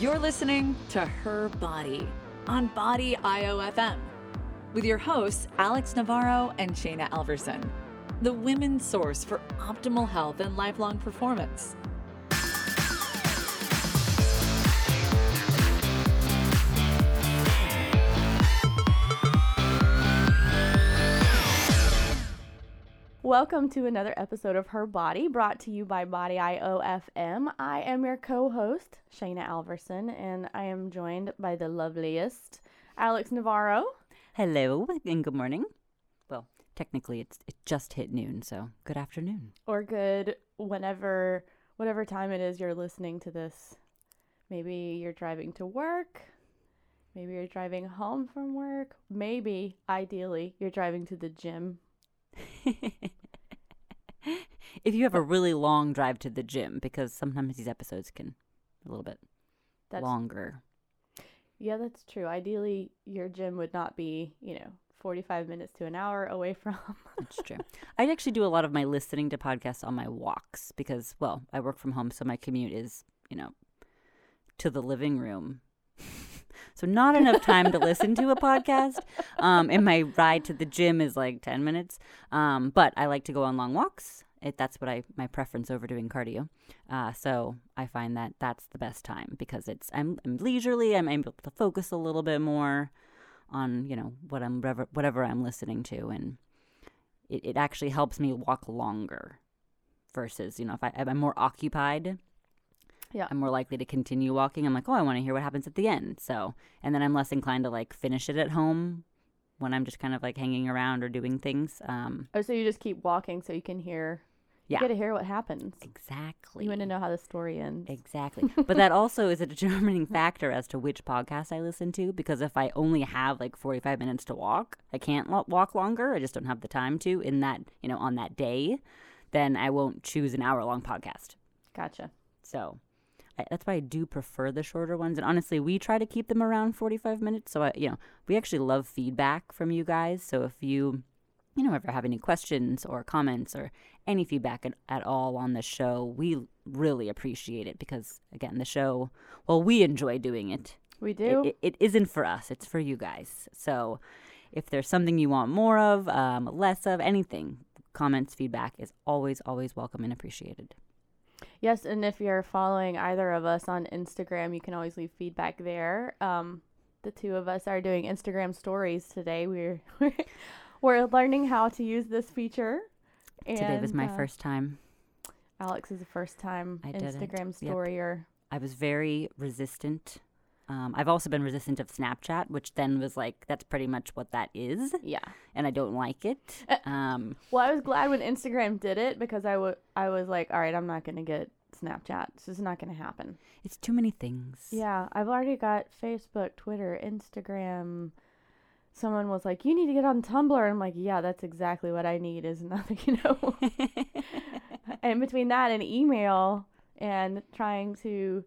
You're listening to Her Body on Body IOFM with your hosts, Alex Navarro and Shana Alverson, the women's source for optimal health and lifelong performance. Welcome to another episode of Her Body, brought to you by Body IOFM. I am your co-host, Shana Alverson, and I am joined by the loveliest Alex Navarro. Hello and good morning. Well, technically it's it just hit noon, so good afternoon. Or good whenever whatever time it is you're listening to this. Maybe you're driving to work. Maybe you're driving home from work. Maybe, ideally, you're driving to the gym. if you have a really long drive to the gym, because sometimes these episodes can a little bit That's longer. Yeah, that's true. Ideally, your gym would not be, you know, 45 minutes to an hour away from. That's true. I actually do a lot of my listening to podcasts on my walks because, well, I work from home, so my commute is, you know, to the living room. so not enough time to listen to a podcast. Um, and my ride to the gym is like 10 minutes. Um, but I like to go on long walks. It, that's what I my preference over doing cardio. Uh, so I find that that's the best time because it's I'm, I'm leisurely. I'm able to focus a little bit more on you know what I'm whatever, whatever I'm listening to, and it, it actually helps me walk longer. Versus you know if, I, if I'm more occupied, Yeah. I'm more likely to continue walking. I'm like, oh, I want to hear what happens at the end. So and then I'm less inclined to like finish it at home when I'm just kind of like hanging around or doing things. Um, Oh, so you just keep walking so you can hear. Yeah. You got to hear what happens. exactly. You want to know how the story ends. Exactly. but that also is a determining factor as to which podcast I listen to because if I only have like 45 minutes to walk, I can't walk longer. I just don't have the time to in that, you know, on that day, then I won't choose an hour long podcast. Gotcha. So that's why I do prefer the shorter ones. And honestly, we try to keep them around 45 minutes. So, I, you know, we actually love feedback from you guys. So if you, you know, ever have any questions or comments or any feedback at, at all on the show, we really appreciate it because, again, the show, well, we enjoy doing it. We It, do. it, it isn't for us, it's for you guys. So if there's something you want more of, um, less of, anything, comments, feedback is always, always welcome and appreciated. Yes, and if you're following either of us on Instagram, you can always leave feedback there. Um, the two of us are doing Instagram stories today. We're we're learning how to use this feature. Today was my uh, first time. Alex is the first time I. Instagram Yep. storyer. I was very resistant. Um, I've also been resistant of Snapchat, which then was like, that's pretty much what that is, Yeah. and I don't like it. Uh, Um, Well, I was glad when Instagram did it because I wa- I was like, all right, I'm not gonna get Snapchat. This is not gonna happen. it's too many things. Yeah, I've already got Facebook, Twitter, Instagram. Someone was like, "You need to get on Tumblr." I'm like, "Yeah, that's exactly what I need. Is nothing, you know." and between that and email and trying to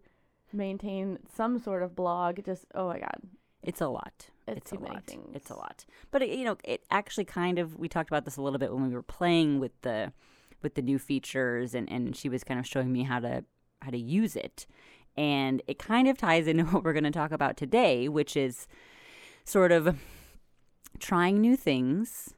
maintain some sort of blog, just oh my god, It's a lot. It's a too many lot. It's a lot. But it, you know, it actually kind of we talked about this a little bit when we were playing with the with the new features and and she was kind of showing me how to how to use it. And it kind of ties into what we're going to talk about today, which is sort of trying new things.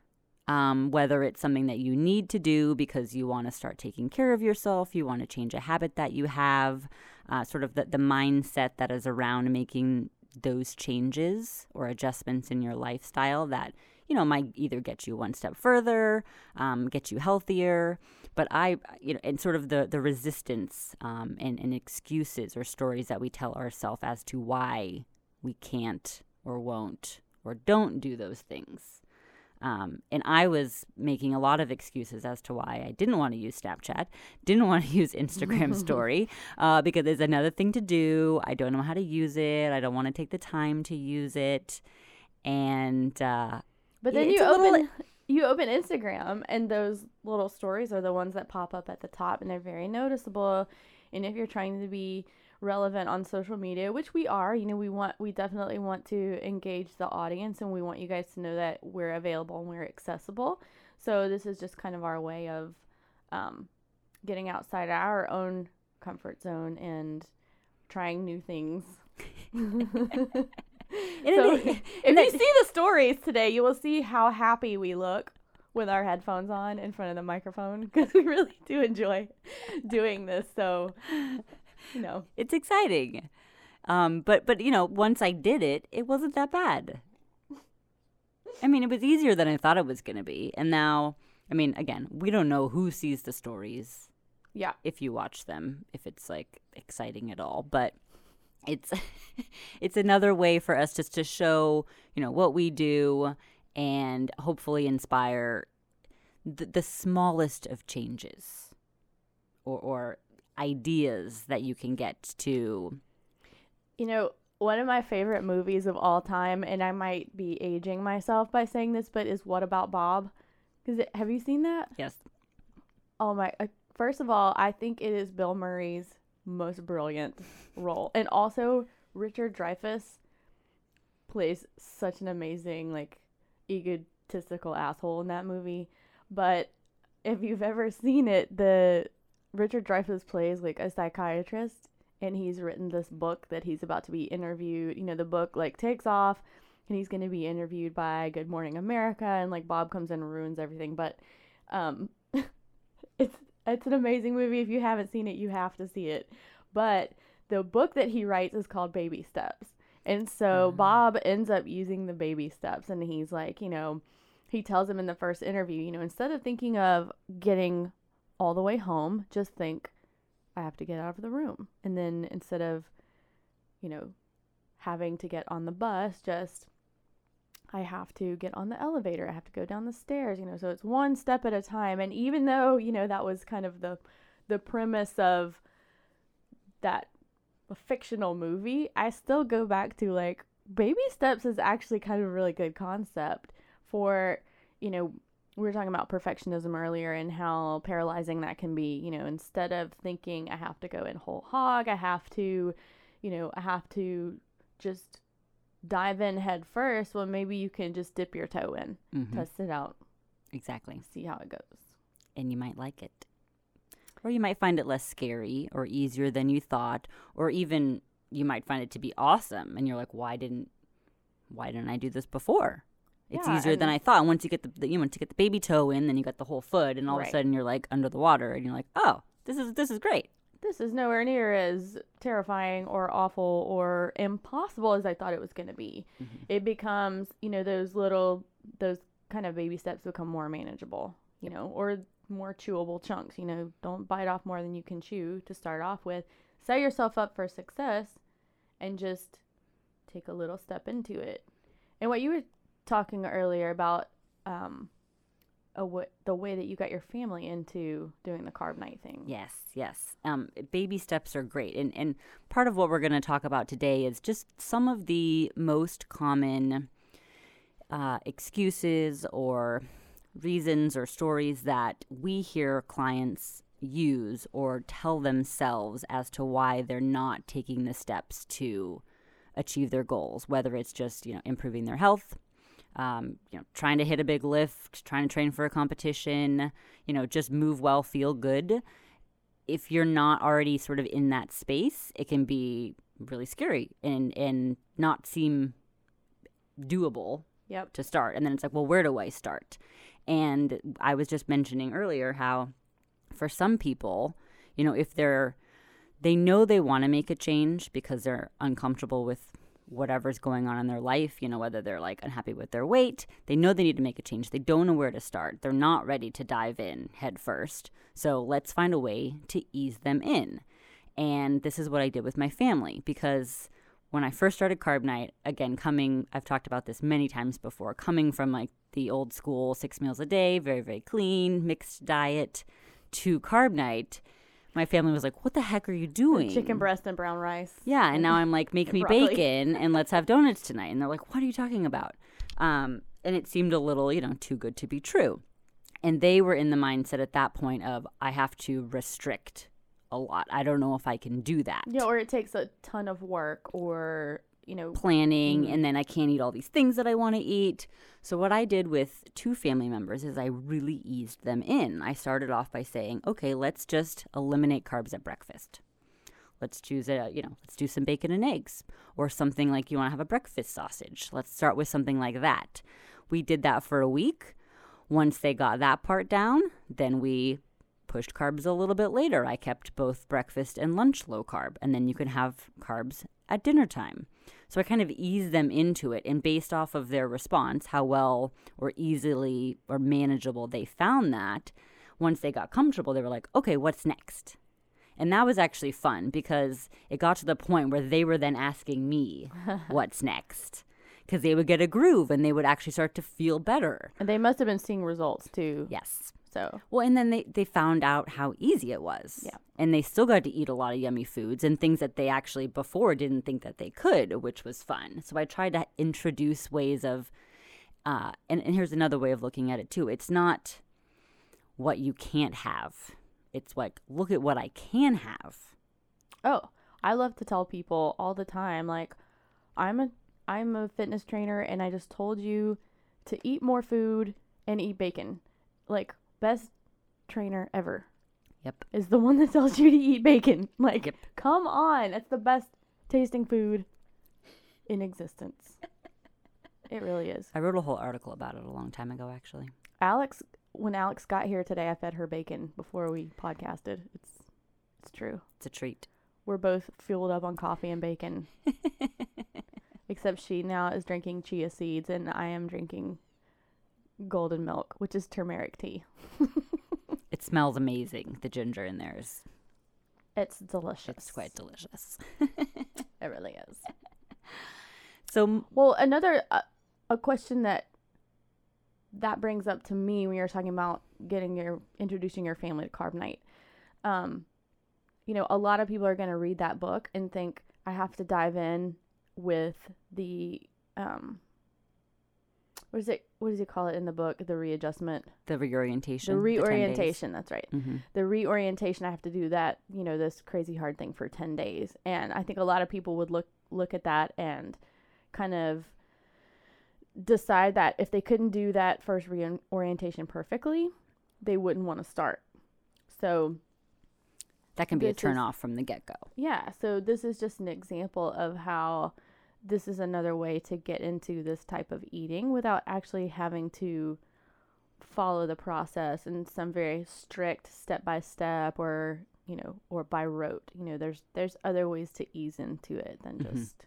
Um, whether it's something that you need to do because you want to start taking care of yourself, you want to change a habit that you have, uh, sort of the, the mindset that is around making those changes or adjustments in your lifestyle that you know might either get you one step further um, get you healthier. But i you know and sort of the the resistance um, and, and excuses or stories that we tell ourselves as to why we can't or won't or don't do those things um, and I was making a lot of excuses as to why I didn't want to use Snapchat, didn't want to use Instagram Story, uh, because there's another thing to do. I don't know how to use it. I don't want to take the time to use it. And uh, But then you a little open you open Instagram and those little stories are the ones that pop up at the top and they're very noticeable. And if you're trying to be relevant on social media, which we are, you know, we want we definitely want to engage the audience and we want you guys to know that we're available and we're accessible. So this is just kind of our way of um, getting outside our own comfort zone and trying new things. so if you see the stories today, you will see how happy we look with our headphones on in front of the microphone because we really do enjoy doing this. So, know, it's exciting. Um, but but you know, once I did it, it wasn't that bad. I mean, it was easier than I thought it was going to be. And now, I mean, again, we don't know who sees the stories yeah. if you watch them, if it's like exciting at all, but it's it's another way for us just to show, you know, what we do and hopefully inspire the, the smallest of changes or or ideas that you can get to You know, one of my favorite movies of all time, and I might be aging myself by saying this, but is What About Bob? Because have you seen that? yes Oh my! Uh, first of all, I think it is Bill Murray's most brilliant role, and also Richard Dreyfuss plays such an amazing, like, egotistical asshole in that movie. But if you've ever seen it, the Richard Dreyfuss plays like a psychiatrist, and he's written this book that he's about to be interviewed. You know, the book like takes off, and he's going to be interviewed by Good Morning America, and like Bob comes in and ruins everything. But um, it's it's an amazing movie. If you haven't seen it, you have to see it. But the book that he writes is called Baby Steps. And so Mhm. Bob ends up using the baby steps and he's like, you know, he tells him in the first interview, you know, instead of thinking of getting all the way home, just think I have to get out of the room. And then instead of, you know, having to get on the bus, just I have to get on the elevator. I have to go down the stairs, you know. So it's one step at a time. And even though, you know, that was kind of the the premise of that fictional movie, I still go back to like baby steps is actually kind of a really good concept for, you know, we were talking about perfectionism earlier and how paralyzing that can be, you know, instead of thinking I have to go in whole hog, I have to, you know, I have to just dive in head first, well maybe you can just dip your toe in, Mhm. test it out, exactly see how it goes. and you might like it. Or you might find it less scary or easier than you thought, or even you might find it to be awesome and you're like, why didn't why didn't I do this before? It's Yeah, easier than I thought. Once you get the, the you once you get the baby toe in, then you got the whole foot and all of a sudden you're like under the water and you're like, "Oh, this is this is great." This is nowhere near as terrifying or awful or impossible as I thought it was going to be. Mhm. It becomes, you know, those little, those kind of baby steps become more manageable, you know, or more chewable chunks. You know, don't bite off more than you can chew to start off with. Set yourself up for success and just take a little step into it. And what you were talking earlier about, um, w- the way that you got your family into doing the carb nite thing. Yes, yes. Um, baby steps are great, and and part of what we're going to talk about today is just some of the most common uh, excuses or reasons or stories that we hear clients use or tell themselves as to why they're not taking the steps to achieve their goals, whether it's just you know improving their health, um, you know, trying to hit a big lift, trying to train for a competition, you know, just move well, feel good. If you're not already sort of in that space, it can be really scary and and not seem doable Yep. to start. And then it's like, well, where do I start? And I was just mentioning earlier how for some people, you know, if they're they know they want to make a change because they're uncomfortable with whatever's going on in their life, you know, whether they're like unhappy with their weight, they know they need to make a change. They don't know where to start. They're not ready to dive in head first. So let's find a way to ease them in. And this is what I did with my family because when I first started Carb Nite, again, coming, I've talked about this many times before, coming from like the old school six meals a day, very, very clean, mixed diet to Carb Nite, my family was like, What the heck are you doing? Chicken breast and brown rice. Yeah, and now I'm like, make me Broccoli. bacon and let's have donuts tonight. And they're like, what are you talking about? Um, and it seemed a little, you know, too good to be true. And they were in the mindset at that point of, I have to restrict a lot. I don't know if I can do that. Yeah, or it takes a ton of work or, you know, Planning, Mhm. and then I can't eat all these things that I want to eat. So, what I did with two family members is I really eased them in. I started off by saying, okay, let's just eliminate carbs at breakfast. Let's choose a, you know, let's do some bacon and eggs or something like you want to have a breakfast sausage. Let's start with something like that. We did that for a week. Once they got that part down, then we pushed carbs a little bit later. I kept both breakfast and lunch low carb, and then you can have carbs at dinner time. So I kind of eased them into it, and based off of their response, how well or easily or manageable they found that, once they got comfortable, they were like, okay, what's next? And that was actually fun because it got to the point where they were then asking me, what's next? Because they would get a groove and they would actually start to feel better. And they must have been seeing results too. Yes. So Well, and then they, they found out how easy it was. Yeah. And they still got to eat a lot of yummy foods and things that they actually before didn't think that they could, which was fun. So I tried to introduce ways of, uh, and, and here's another way of looking at it too. It's not what you can't have, it's like, look at what I can have. Oh, I love to tell people all the time like I'm a I'm a fitness trainer and I just told you to eat more food and eat bacon. Like best trainer ever Yep. is the one that tells you to eat bacon. Like Yep. come on, it's the best tasting food in existence. it really is. I wrote a whole article about it a long time ago, actually. Alex when Alex got here today, I fed her bacon before we podcasted. It's it's true. It's a treat. We're both fueled up on coffee and bacon. Except she now is drinking chia seeds and I am drinking golden milk, which is turmeric tea. It smells amazing. The ginger in there is It's delicious. it's quite delicious. It really is. So Well, another uh, a question that that brings up to me when you're talking about getting your introducing your family to carb nite. Um, you know, a lot of people are going to read that book and think I have to dive in with the um what is it what does he call it in the book the readjustment the reorientation. the 10 days. reorientation that's right Mhm. the reorientation i have to do that you know this crazy hard thing for 10 days and i think a lot of people would look look at that and kind of decide that if they couldn't do that first reorientation perfectly they wouldn't want to start so That can be a This is- turn off from the get go. yeah so this is just an example of how this is another way to get into this type of eating without actually having to follow the process in some very strict step by step or you know or by rote you know there's there's other ways to ease into it than Mhm. just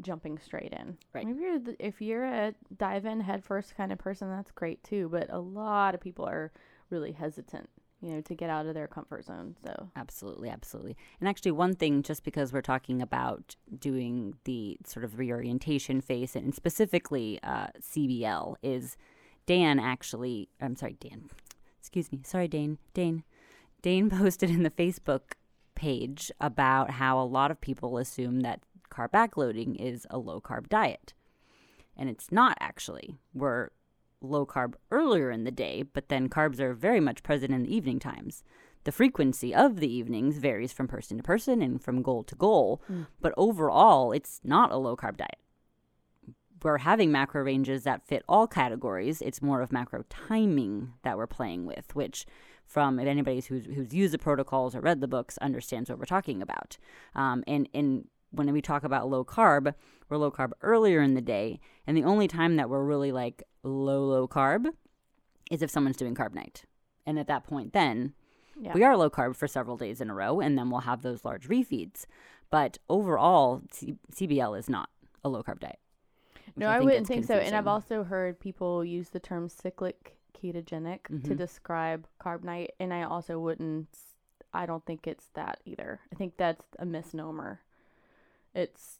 jumping straight in Right. if you're the, if you're a dive in head first kind of person that's great too but a lot of people are really hesitant you know to get out of their comfort zone so Absolutely, absolutely. And actually, one thing, just because we're talking about doing the sort of reorientation phase and specifically uh, CBL, is Dan actually, I'm sorry, Dan, excuse me, sorry, Dane, Dane, Dane posted in the Facebook page about how a lot of people assume that carb backloading is a low carb diet. And it's not actually. We're low carb earlier in the day, but then carbs are very much present in the evening times. The frequency of the evenings varies from person to person and from goal to goal, but overall, it's not a low carb diet. We're having macro ranges that fit all categories. It's more of macro timing that we're playing with, which, from if anybody who's, who's used the protocols or read the books, understands what we're talking about. Um, and, and when we talk about low carb, we're low carb earlier in the day, and the only time that we're really like low, low carb is if someone's doing carb nite. And at that point, then yeah we are low carb for several days in a row, and then we'll have those large refeeds. But overall, C- CBL is not a low carb diet. No, I, wouldn't gets think so. And I've also heard people use the term cyclic ketogenic to Mhm. describe carb nite, and I also wouldn't. I don't think it's that either. I think that's a misnomer. It's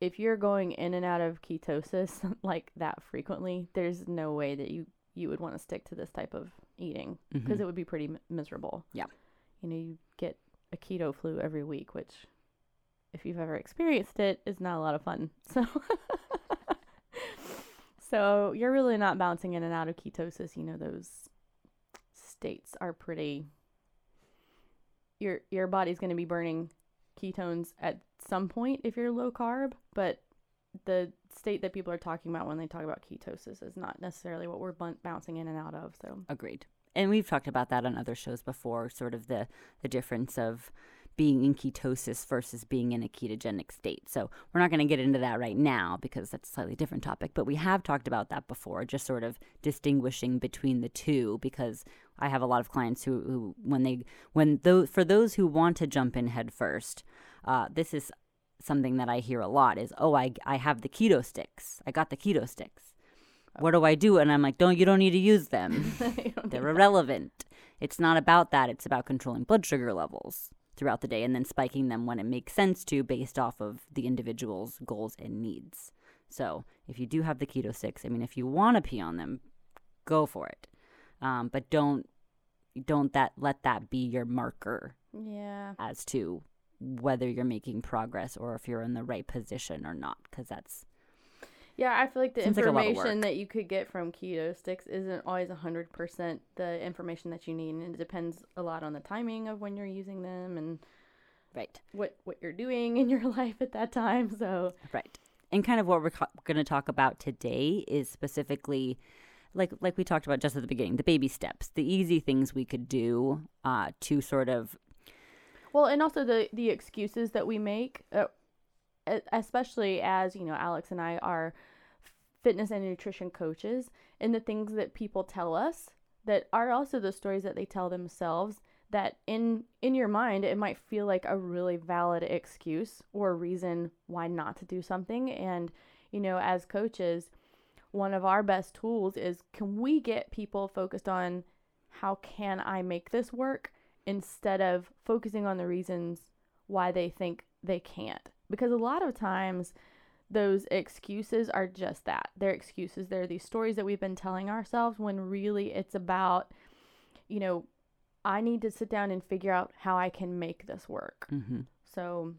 if you're going in and out of ketosis like that frequently, there's no way that you you would want to stick to this type of eating because Mhm. it would be pretty m- miserable. Yeah. You know, you get a keto flu every week, which if you've ever experienced it is not a lot of fun. So So you're really not bouncing in and out of ketosis, you know, those states are pretty your your body's going to be burning ketones at some point if you're low carb, but the state that people are talking about when they talk about ketosis is not necessarily what we're bun- bouncing in and out of. So Agreed. And we've talked about that on other shows before, sort of the, the difference of being in ketosis versus being in a ketogenic state. So we're not going to get into that right now because that's a slightly different topic, but we have talked about that before, just sort of distinguishing between the two because I have a lot of clients who, who when they when those for those who want to jump in head first, uh, this is something that I hear a lot is, "Oh, I I have the keto sticks. I got the keto sticks." What do I do? And I'm like, "Don't you don't need to use them. They're irrelevant." It's not about that. It's about controlling blood sugar levels throughout the day and then spiking them when it makes sense to based off of the individual's goals and needs. So if you do have the keto sticks, I mean, if you want to pee on them, go for it. Um, but don't don't that let that be your marker Yeah. as to whether you're making progress or if you're in the right position or not because that's Yeah, I feel like the Seems like a lot of information that you could get from keto sticks isn't always 100% the information that you need. And it depends a lot on the timing of when you're using them and right what, what you're doing in your life at that time. So, Right. And kind of what we're co- going to talk about today is specifically like like we talked about just at the beginning, the baby steps, the easy things we could do uh, to sort of well, and also the, the excuses that we make, uh, especially as, you know, Alex and I are fitness and nutrition coaches, and the things that people tell us that are also the stories that they tell themselves that in in your mind it might feel like a really valid excuse or reason why not to do something. And you know as coaches one of our best tools is can we get people focused on how can I make this work instead of focusing on the reasons why they think they can't because a lot of times those excuses are just that they're excuses they're these stories that we've been telling ourselves when really it's about you know I need to sit down and figure out how I can make this work. mhm. So,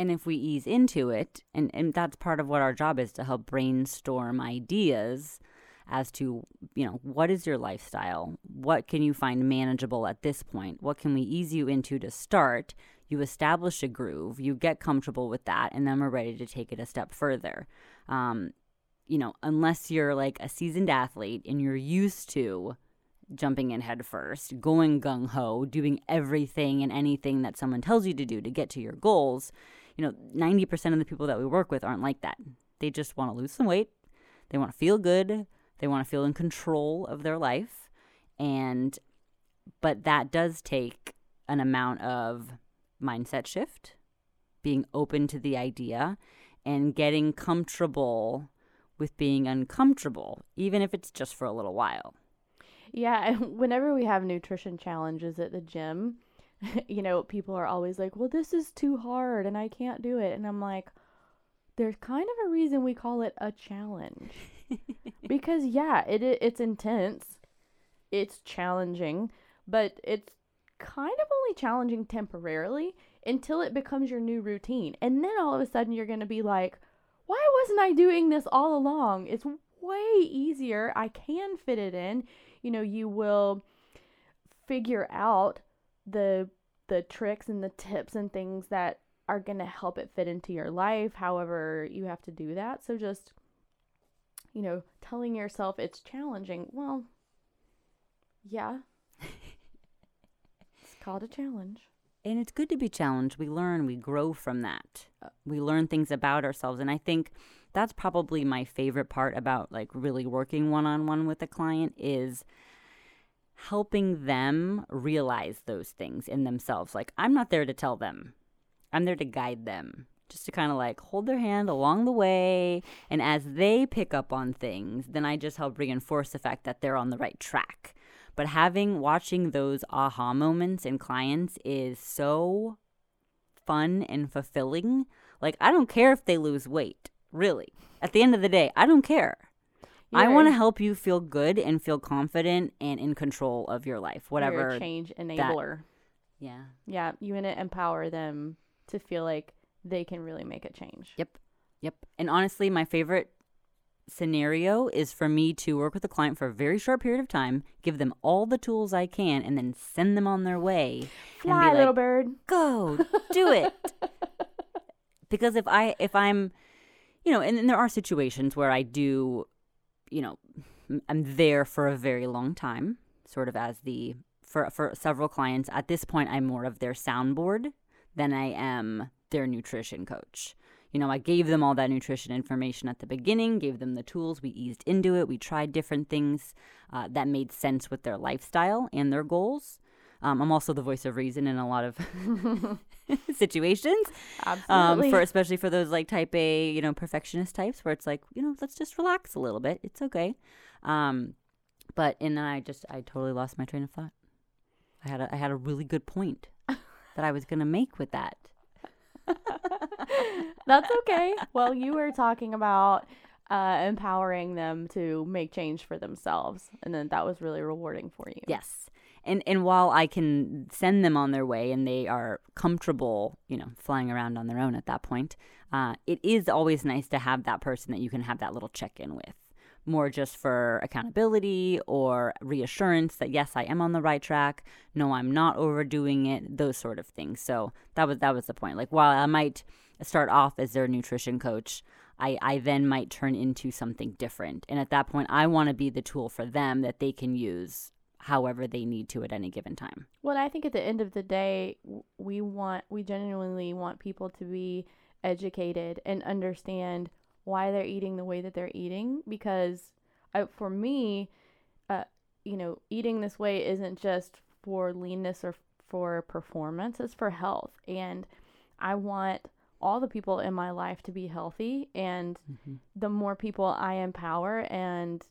and if we ease into it and and that's part of what our job is to help brainstorm ideas as to you know what is your lifestyle? What can you find manageable at this point? What can we ease you into to start? You establish a groove you get comfortable with that and then we're ready to take it a step further. Um, you know unless you're like a seasoned athlete and you're used to jumping in head first going gung-ho doing everything and anything that someone tells you to do to get to your goals you know 90% of the people that we work with aren't like that. They just want to lose some weight. They want to feel good. They want to feel in control of their life. And but that does take an amount of mindset shift being open to the idea and getting comfortable with being uncomfortable even if it's just for a little while. Yeah, whenever we have nutrition challenges at the gym, you know, people are always like, well, this is too hard and I can't do it. And I'm like, there's kind of a reason we call it a challenge. because, yeah, it, i- it's intense, it's challenging, but it's kind of only challenging temporarily until it becomes your new routine. And then all of a sudden you're going to be like, why wasn't I doing this all along? It's way easier. I can fit it in. You know, you will figure out the the tricks and the tips and things that are going to help it fit into your life however you have to do that. So just you know, telling yourself it's challenging. Well, yeah. it's called a challenge. and it's good to be challenged. We learn, we grow from that. Uh, we learn things about ourselves. And I think that's probably my favorite part about like really working one on one with a client is helping them realize those things in themselves. Like, I'm not there to tell them, I'm there to guide them, just to kind of like hold their hand along the way. And as they pick up on things, then I just help reinforce the fact that they're on the right track. But having, watching those aha moments in clients is so fun and fulfilling. Like, I don't care if they lose weight, really. At the end of the day, I don't care. I want to help you feel good and feel confident and in control of your life, whatever. change enabler. Yeah. Yeah, you want to empower them to feel like they can really make a change. Yep. Yep. And honestly, my favorite scenario is for me to work with a client for a very short period of time, give them all the tools I can, and then send them on their way. Fly, be little bird. go do it because if i if i'm you know and, and there are situations where i do you know I'm there for a very long time sort of as the for for several clients. At this point, I'm more of their soundboard than I am their nutrition coach. You know, I gave them all that nutrition information at the beginning, gave them the tools, we eased into it, we tried different things uh, that made sense with their lifestyle and their goals. Um, I'm also the voice of reason in a lot of situations. Absolutely. Um, for especially for those like type A, you know, perfectionist types, where it's like, you know, let's just relax a little bit. It's okay. Um, but and then I just I totally lost my train of thought. I had a I had a really good point that I was gonna make with that. That's okay. Well, you were talking about uh, empowering them to make change for themselves, and then that was really rewarding for you. Yes. And and while I can send them on their way and they are comfortable, you know, flying around on their own at that point, uh, it is always nice to have that person that you can have that little check in with. More just for accountability or reassurance that yes, I am on the right track. No, I'm not overdoing it. Those sort of things. So that was that was the point. Like while I might start off as their nutrition coach, I, I then might turn into something different. And at that point, I want to be the tool for them that they can use however they need to at any given time. Well, I think at the end of the day, we want, we genuinely want people to be educated and understand why they're eating the way that they're eating. Because I, for me, uh, you know, eating this way isn't just for leanness or for performance, it's for health. And I want all the people in my life to be healthy. And Mm-hmm. the more people I empower and,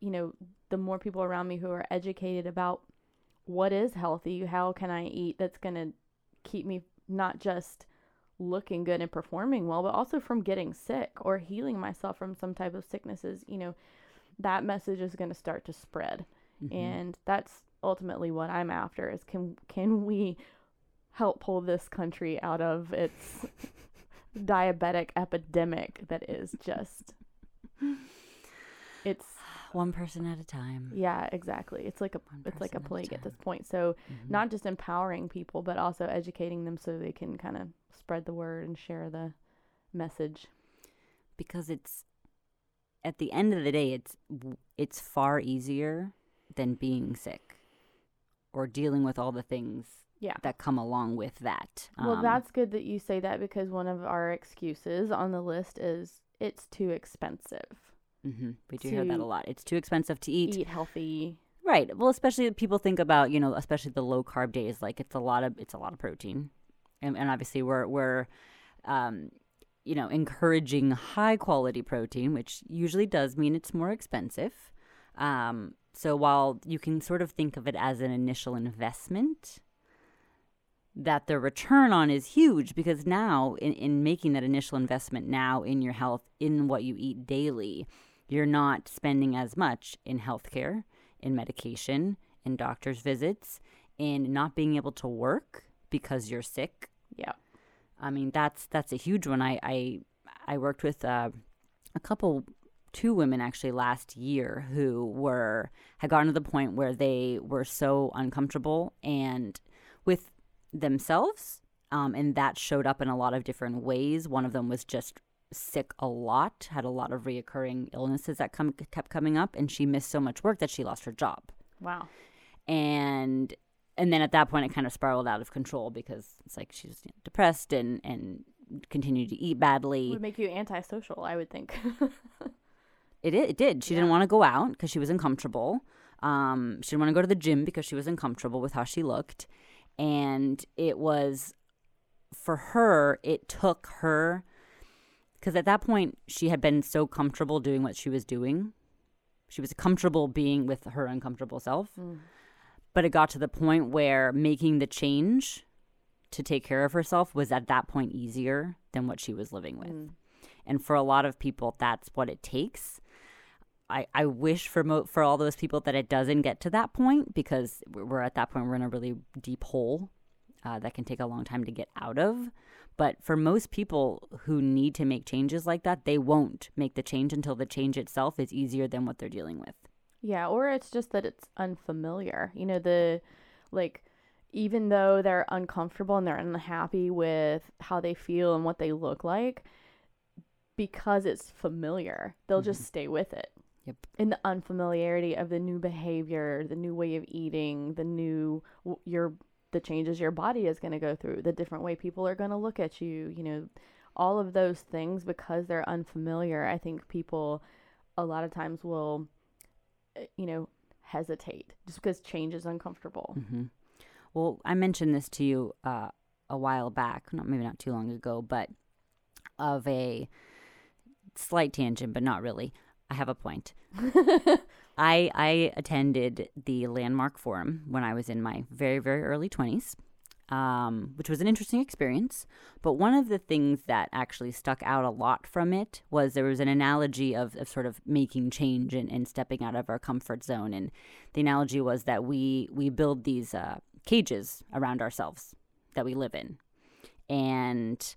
you know, the more people around me who are educated about what is healthy, how can I eat that's going to keep me not just looking good and performing well, but also from getting sick or healing myself from some type of sicknesses, you know, that message is going to start to spread. Mm-hmm. And that's ultimately what I'm after is can can we help pull this country out of its diabetic epidemic that is just it's One person at a time. yeah, exactly. It's like a One it's like a person at plague at this point. So Mhm. not just empowering people, but also educating them so they can kind of spread the word and share the message. because it's at the end of the day it's it's far easier than being sick or dealing with all the things Yeah. that come along with that. Well, Um, that's good that you say that because one of our excuses on the list is it's too expensive. Mhm, we do hear that a lot. It's too expensive to eat. Eat healthy. Right. Well, especially people think about, you know, especially the low carb days, like it's a lot of it's a lot of protein. And, and obviously we're we're um you know, encouraging high quality protein, which usually does mean it's more expensive. Um so while you can sort of think of it as an initial investment, that the return on is huge because now in, in making that initial investment now in your health in what you eat daily you're not spending as much in healthcare in medication in doctor's visits in not being able to work because you're sick. Yeah. i mean that's that's a huge one. I i, I worked with uh, a couple two women actually last year who were had gotten to the point where they were so uncomfortable and with themselves um, and that showed up in a lot of different ways. One of them was just sick a lot had a lot of reoccurring illnesses that come kept coming up and she missed so much work that she lost her job Wow. and and then at that point it kind of spiraled out of control because it's like she's depressed and and continued to eat badly Would make you antisocial, I would think. It, it did. She didn't want to go out because she was uncomfortable. Um, she didn't want to go to the gym because she was uncomfortable with how she looked. And it was, for her, it took her, because at that point, she had been so comfortable doing what she was doing. She was comfortable being with her uncomfortable self. Mm. But it got to the point where making the change to take care of herself was at that point easier than what she was living with. Mm. And for a lot of people, that's what it takes. I, I wish for mo- for all those people that it doesn't get to that point because we're we're at that point we're in a really deep hole uh, that can take a long time to get out of. But for most people who need to make changes like that, they won't make the change until the change itself is easier than what they're dealing with. Yeah, or it's just that it's unfamiliar. You know, the like even though they're uncomfortable and they're unhappy with how they feel and what they look like, because it's familiar, they'll just mm-hmm. stay with it. Yep. In the unfamiliarity of the new behavior, the new way of eating, the new your the changes your body is going to go through, the different way people are going to look at you, you know, all of those things because they're unfamiliar. I think people a lot of times will uh, you know, hesitate just because change is uncomfortable. hmm Well, I mentioned this to you uh, a while back, not maybe not too long ago, but of a slight tangent, but not really. I have a point. I I attended the Landmark Forum when I was in my very very early twenties, um, which was an interesting experience. But one of the things that actually stuck out a lot from it was there was an analogy of, of sort of making change and, and stepping out of our comfort zone, and the analogy was that we we build these uh, cages around ourselves that we live in, and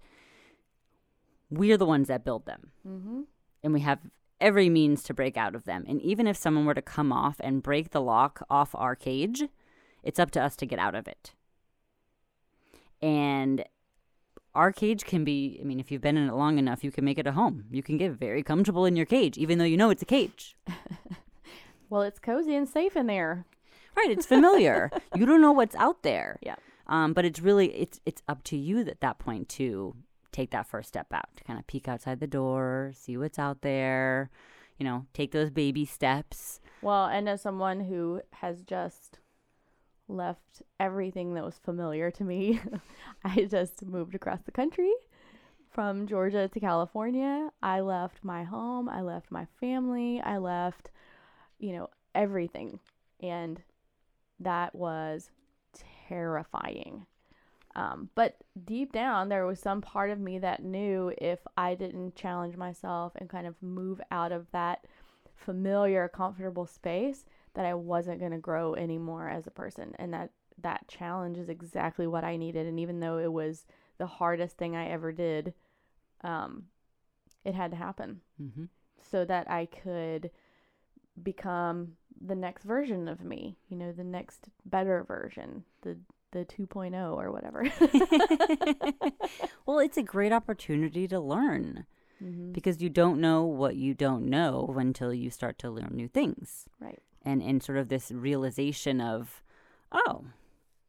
we're the ones that build them mm-hmm. and we have every means to break out of them. And even if someone were to come off and break the lock off our cage, it's up to us to get out of it. And our cage can be, I mean, if you've been in it long enough, you can make it a home. You can get very comfortable in your cage, even though you know it's a cage. Well, it's cozy and safe in there. Right, it's familiar. you don't know what's out there. Yeah. Um, but it's really it's it's up to you at that point to take that first step out, to kind of peek outside the door, see what's out there, you know, take those baby steps. Well, and as someone who has just left everything that was familiar to me, I just moved across the country from Georgia to California. I left my home, I left my family, I left, you know, everything. And that was terrifying. Um, but deep down, there was some part of me that knew if I didn't challenge myself and kind of move out of that familiar, comfortable space, that I wasn't going to grow anymore as a person. And that that challenge is exactly what I needed. And even though it was the hardest thing I ever did, um, it had to happen Mm-hmm. so that I could become the next version of me, you know, the next better version, the the 2.0 or whatever. well, it's a great opportunity to learn mm-hmm. because you don't know what you don't know until you start to learn new things. Right. And and sort of this realization of, oh,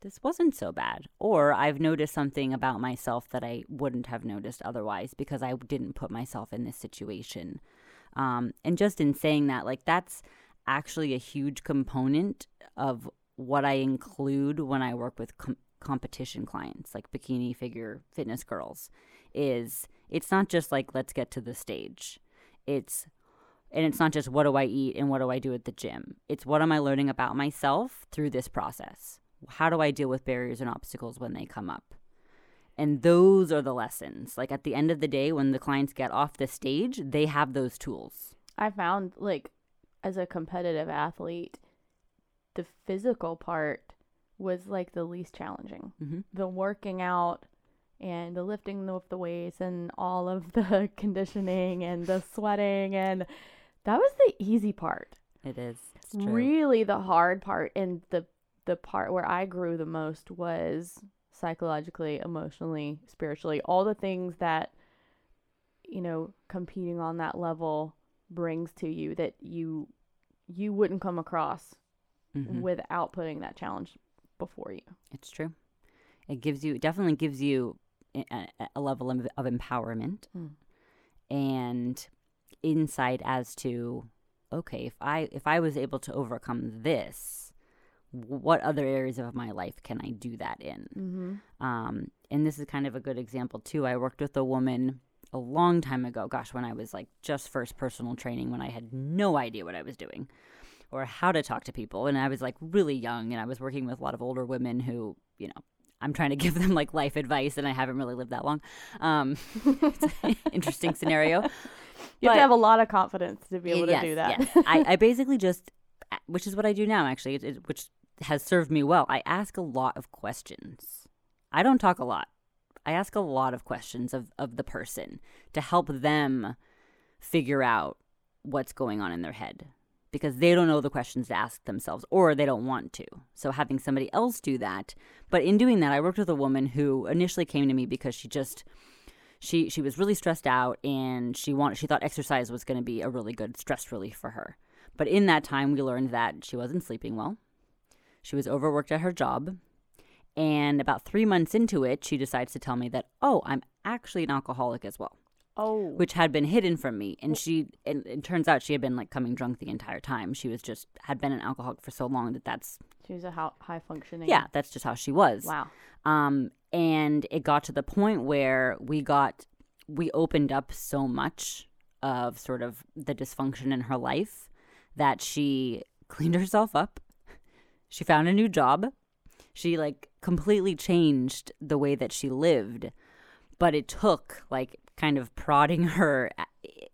this wasn't so bad. Or I've noticed something about myself that I wouldn't have noticed otherwise because I didn't put myself in this situation. Um, and just in saying that, like, that's actually a huge component of what I include when I work with com- competition clients, like bikini figure fitness girls, is it's not just like, let's get to the stage. It's and it's not just what do I eat and what do I do at the gym. It's what am I learning about myself through this process? How do I deal with barriers and obstacles when they come up? And those are the lessons. Like at the end of the day, when the clients get off the stage, they have those tools. I found like as a competitive athlete, the physical part was like the least challenging. Mm-hmm. The working out and the lifting of the weights and all of the conditioning and the sweating and that was the easy part. It is. Really the hard part and the the part where I grew the most was psychologically, emotionally, spiritually, all the things that you know, competing on that level brings to you that you you wouldn't come across Mhm. without putting that challenge before you. It's true. It gives you, it definitely gives you a, a- a level of, of empowerment Mm. and insight as to, okay, if I if I was able to overcome this, what other areas of my life can I do that in? Mm-hmm. Um, and this is kind of a good example too. I worked with a woman a long time ago. Gosh, when I was like just first personal training, when I had no idea what I was doing or how to talk to people, and I was like really young, and I was working with a lot of older women who, you know, I'm trying to give them like life advice, and I haven't really lived that long. Um, it's an interesting scenario. You have to have a lot of confidence to be able yes, to do that. yes. I, I basically just, which is what I do now, actually, it, it- which has served me well. I ask a lot of questions. I don't talk a lot. I ask a lot of questions of, of the person to help them figure out what's going on in their head because they don't know the questions to ask themselves or they don't want to. So having somebody else do that. But in doing that, I worked with a woman who initially came to me because she just she she was really stressed out and she wanted she thought exercise was going to be a really good stress relief for her. But in that time, we learned that she wasn't sleeping well. She was overworked at her job. And about three months into it, she decides to tell me that, oh, I'm actually an alcoholic as well, Oh. which had been hidden from me. And she, and it turns out she had been like coming drunk the entire time. She was just, had been an alcoholic for so long that that's, she was a ho- high functioning. yeah, that's just how she was. Wow. Um, and it got to the point where we got, we opened up so much of sort of the dysfunction in her life that she cleaned herself up. She found a new job. She like completely changed the way that she lived. But it took like kind of prodding her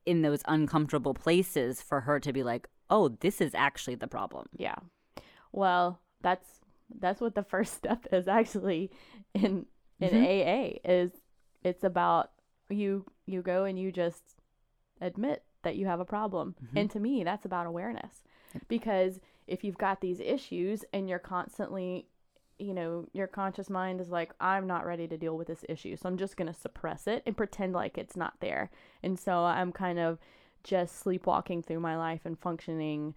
in those uncomfortable places for her to be like, oh, this is actually the problem. Yeah. Well, that's that's what the first step is actually in in Mhm. AA is it's about you you go and you just admit that you have a problem. Mhm. And to me, that's about awareness. Because if you've got these issues and you're constantly you know, your conscious mind is like, I'm not ready to deal with this issue. So I'm just going to suppress it and pretend like it's not there. And so I'm kind of just sleepwalking through my life and functioning,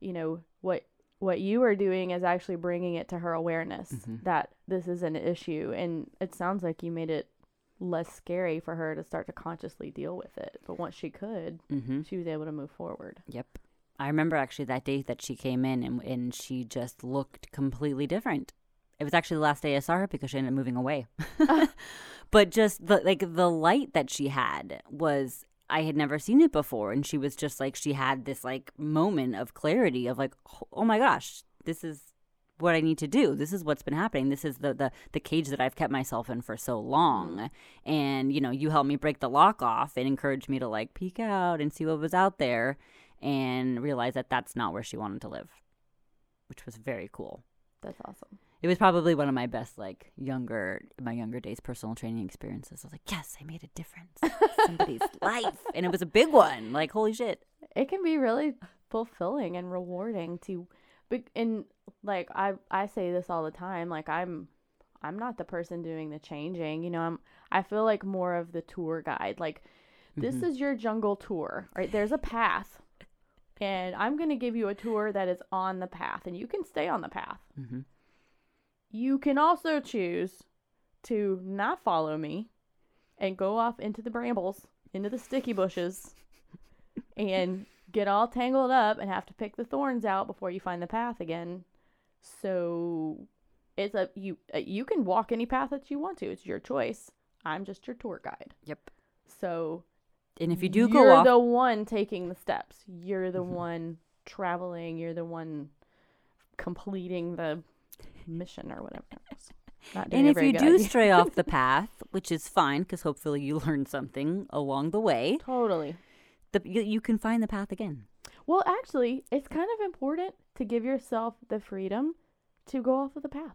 you know, what what you are doing is actually bringing it to her awareness Mhm. that this is an issue and it sounds like you made it less scary for her to start to consciously deal with it but once she could Mm-hmm. she was able to move forward Yep. I remember actually that day that she came in and, and she just looked completely different. It was actually the last day I saw her because she ended up moving away. Uh-huh. but just the like the light that she had was I had never seen it before and she was just like she had this like moment of clarity of like oh my gosh, this is what I need to do. This is what's been happening. This is the the the cage that I've kept myself in for so long. Mm-hmm. And you know, you helped me break the lock off and encouraged me to like peek out and see what was out there and realize that that's not where she wanted to live, which was very cool. that's awesome It was probably one of my best like younger my younger days personal training experiences. I was like, yes, I made a difference somebody's life, and it was a big one. Like, holy shit! it can be really fulfilling and rewarding to but and like I I say this all the time like I'm I'm not the person doing the changing you know I'm I feel like more of the tour guide like this Mhm. is your jungle tour right there's a path and I'm going to give you a tour that is on the path and you can stay on the path Mm-hmm. You can also choose to not follow me and go off into the brambles, into the sticky bushes, and get all tangled up and have to pick the thorns out before you find the path again. So it's a you uh, you can walk any path that you want to. It's your choice. I'm just your tour guide. Yep. So And if you do go you're the one taking the steps. You're the Mhm. one traveling. You're the one completing the mission or whatever. And if you do idea. stray off the path, which is fine because hopefully you learn something along the way, totally. the, you, you can find the path again. Well, actually, it's kind of important to give yourself the freedom to go off of the path.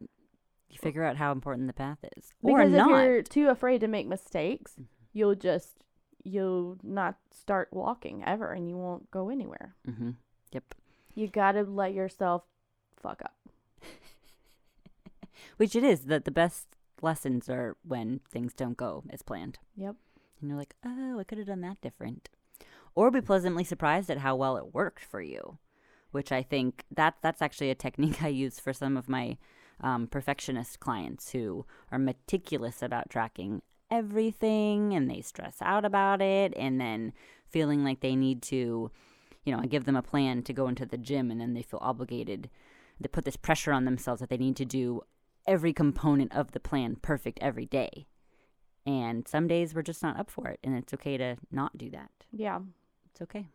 You figure out how important the path is, or Because if not. you're too afraid to make mistakes, Mhm. you'll just you'll not start walking ever, and you won't go anywhere. Mm-hmm. Yep. You gotta let yourself fuck up. Which it is that the best lessons are when things don't go as planned. Yep. And you're like, oh, I could have done that different. Or be pleasantly surprised at how well it worked for you, which I think that that's actually a technique I use for some of my um, perfectionist clients who are meticulous about tracking everything and they stress out about it and then feeling like they need to, you know, I give them a plan to go into the gym and then they feel obligated. They put this pressure on themselves that they need to do every component of the plan perfect every day. And some days we're just not up for it, and it's okay to not do that. Yeah. It's okay.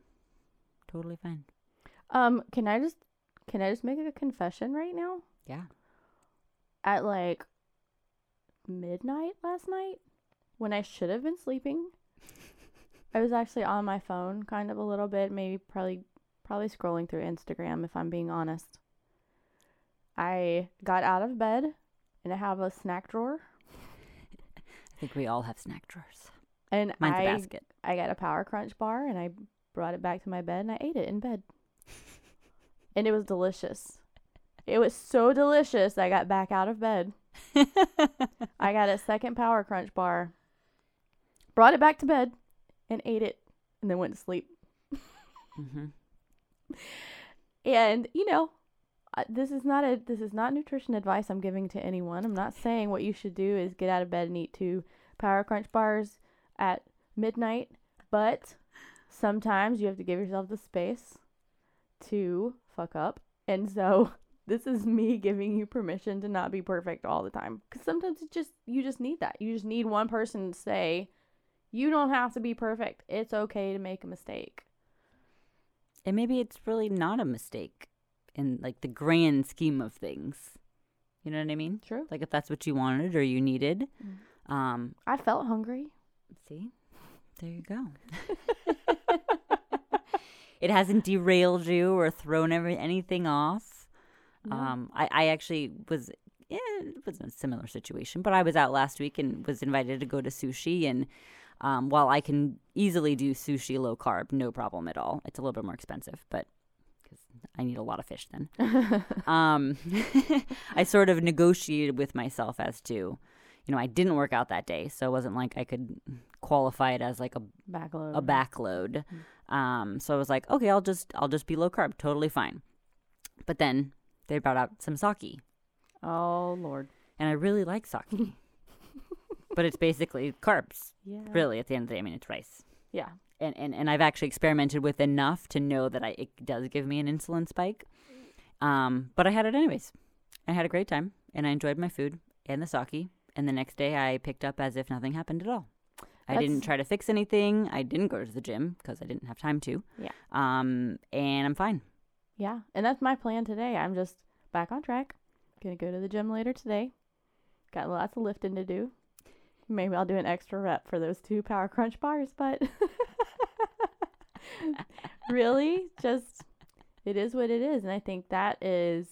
Totally fine. Um. Can I just can I just make a confession right now? Yeah. At like midnight last night, when I should have been sleeping, I was actually on my phone, kind of a little bit, maybe probably probably scrolling through Instagram, if I'm being honest. I got out of bed and I have a snack drawer, I think we all have snack drawers. and Mine's I a basket. I got a Power Crunch bar and I brought it back to my bed and I ate it in bed. and it was delicious. It was so delicious I got back out of bed. I got a second Power Crunch bar, brought it back to bed, and ate it, and then went to sleep. hmm and you know, this is not a this is not nutrition advice I'm giving to anyone. I'm not saying what you should do is get out of bed and eat two Power Crunch bars at midnight, but sometimes you have to give yourself the space to fuck up. And so this is me giving you permission to not be perfect all the time cuz sometimes it just you just need that. You just need one person to say you don't have to be perfect. It's okay to make a mistake. And maybe it's really not a mistake in like the grand scheme of things. You know what I mean? True. Like if that's what you wanted or you needed. Mm. Um, I felt hungry. see, there you go. it hasn't derailed you or thrown every, anything off. No. Um, I, I actually was, yeah, it was a similar situation, but I was out last week and was invited to go to sushi. And um, while I can easily do sushi low carb, no problem at all, it's a little bit more expensive, but I need a lot of fish then. um, I sort of negotiated with myself as to, you know, I didn't work out that day, so it wasn't like I could qualify it as like a Backload. a backload. Um, so I was like, okay, I'll just I'll just be low carb, totally fine. But then they brought out some sake, Oh lord. and I really like sake, but it's basically carbs. Yeah. Really, at the end of the day, I mean, it's rice. Yeah. And, and, and I've actually experimented with enough to know that I, it does give me an insulin spike. Um, but I had it anyways. I had a great time and I enjoyed my food and the sake. And the next day I picked up as if nothing happened at all. I didn't try to fix anything. I didn't go to the gym because I didn't have time to. Yeah. Um, and I'm fine. Yeah. And that's my plan today. I'm just back on track. Gonna go to the gym later today. Got lots of lifting to do. Maybe I'll do an extra rep for those two power crunch bars, but really just it is what it is. And I think that is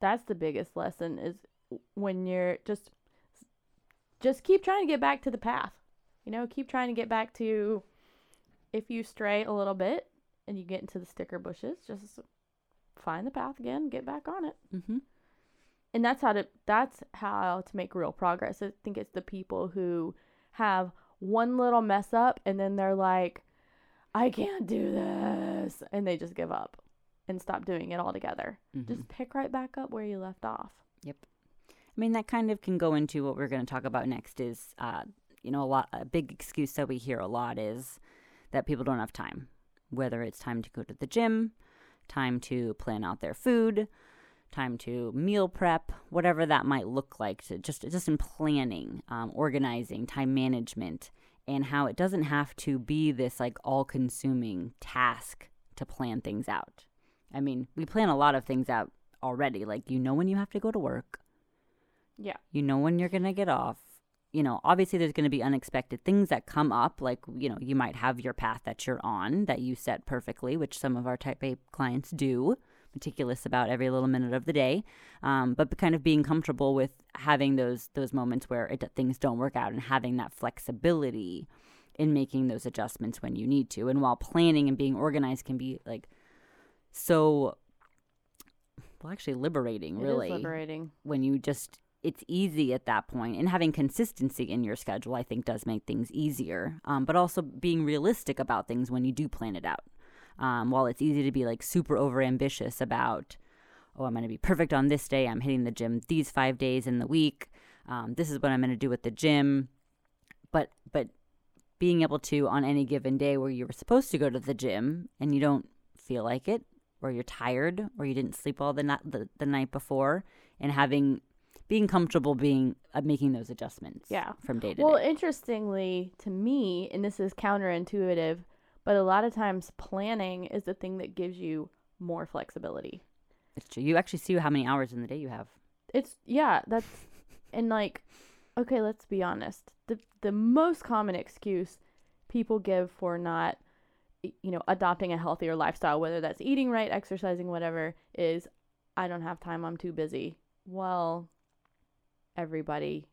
that's the biggest lesson is when you're just just keep trying to get back to the path. You know, keep trying to get back to if you stray a little bit and you get into the sticker bushes, just find the path again, get back on it. Mm-hmm. And that's how to that's how to make real progress. I think it's the people who have one little mess up and then they're like, I can't do this and they just give up and stop doing it altogether. Mm-hmm. Just pick right back up where you left off. Yep. I mean, that kind of can go into what we're going to talk about next. Is uh, you know, a lot a big excuse that we hear a lot is that people don't have time. Whether it's time to go to the gym, time to plan out their food, time to meal prep, whatever that might look like. To just just in planning, um, organizing, time management, and how it doesn't have to be this like all-consuming task to plan things out. I mean, we plan a lot of things out already. Like you know when you have to go to work. Yeah. You know when you're going to get off. You know, obviously there's going to be unexpected things that come up. Like, you know, you might have your path that you're on that you set perfectly, which some of our type A clients do, meticulous about every little minute of the day. Um, but kind of being comfortable with having those those moments where it, things don't work out and having that flexibility in making those adjustments when you need to. And while planning and being organized can be like so well actually liberating really liberating. when you just it's easy at that point and having consistency in your schedule i think does make things easier um, but also being realistic about things when you do plan it out um, while it's easy to be like super over ambitious about oh i'm going to be perfect on this day i'm hitting the gym these five days in the week um, this is what i'm going to do at the gym but but being able to on any given day where you were supposed to go to the gym and you don't feel like it or you're tired or you didn't sleep all the, night the, the night before and having being comfortable being uh, making those adjustments Yeah. from day to Well, day Well, interestingly to me, and this is counterintuitive, but a lot of times planning is the thing that gives you more flexibility. it's true you actually see how many hours in the day you have It's yeah, that's and like okay, let's be honest. The the most common excuse people give for not you know, adopting a healthier lifestyle, whether that's eating right, exercising, whatever, is I don't have time, I'm too busy. Well, everybody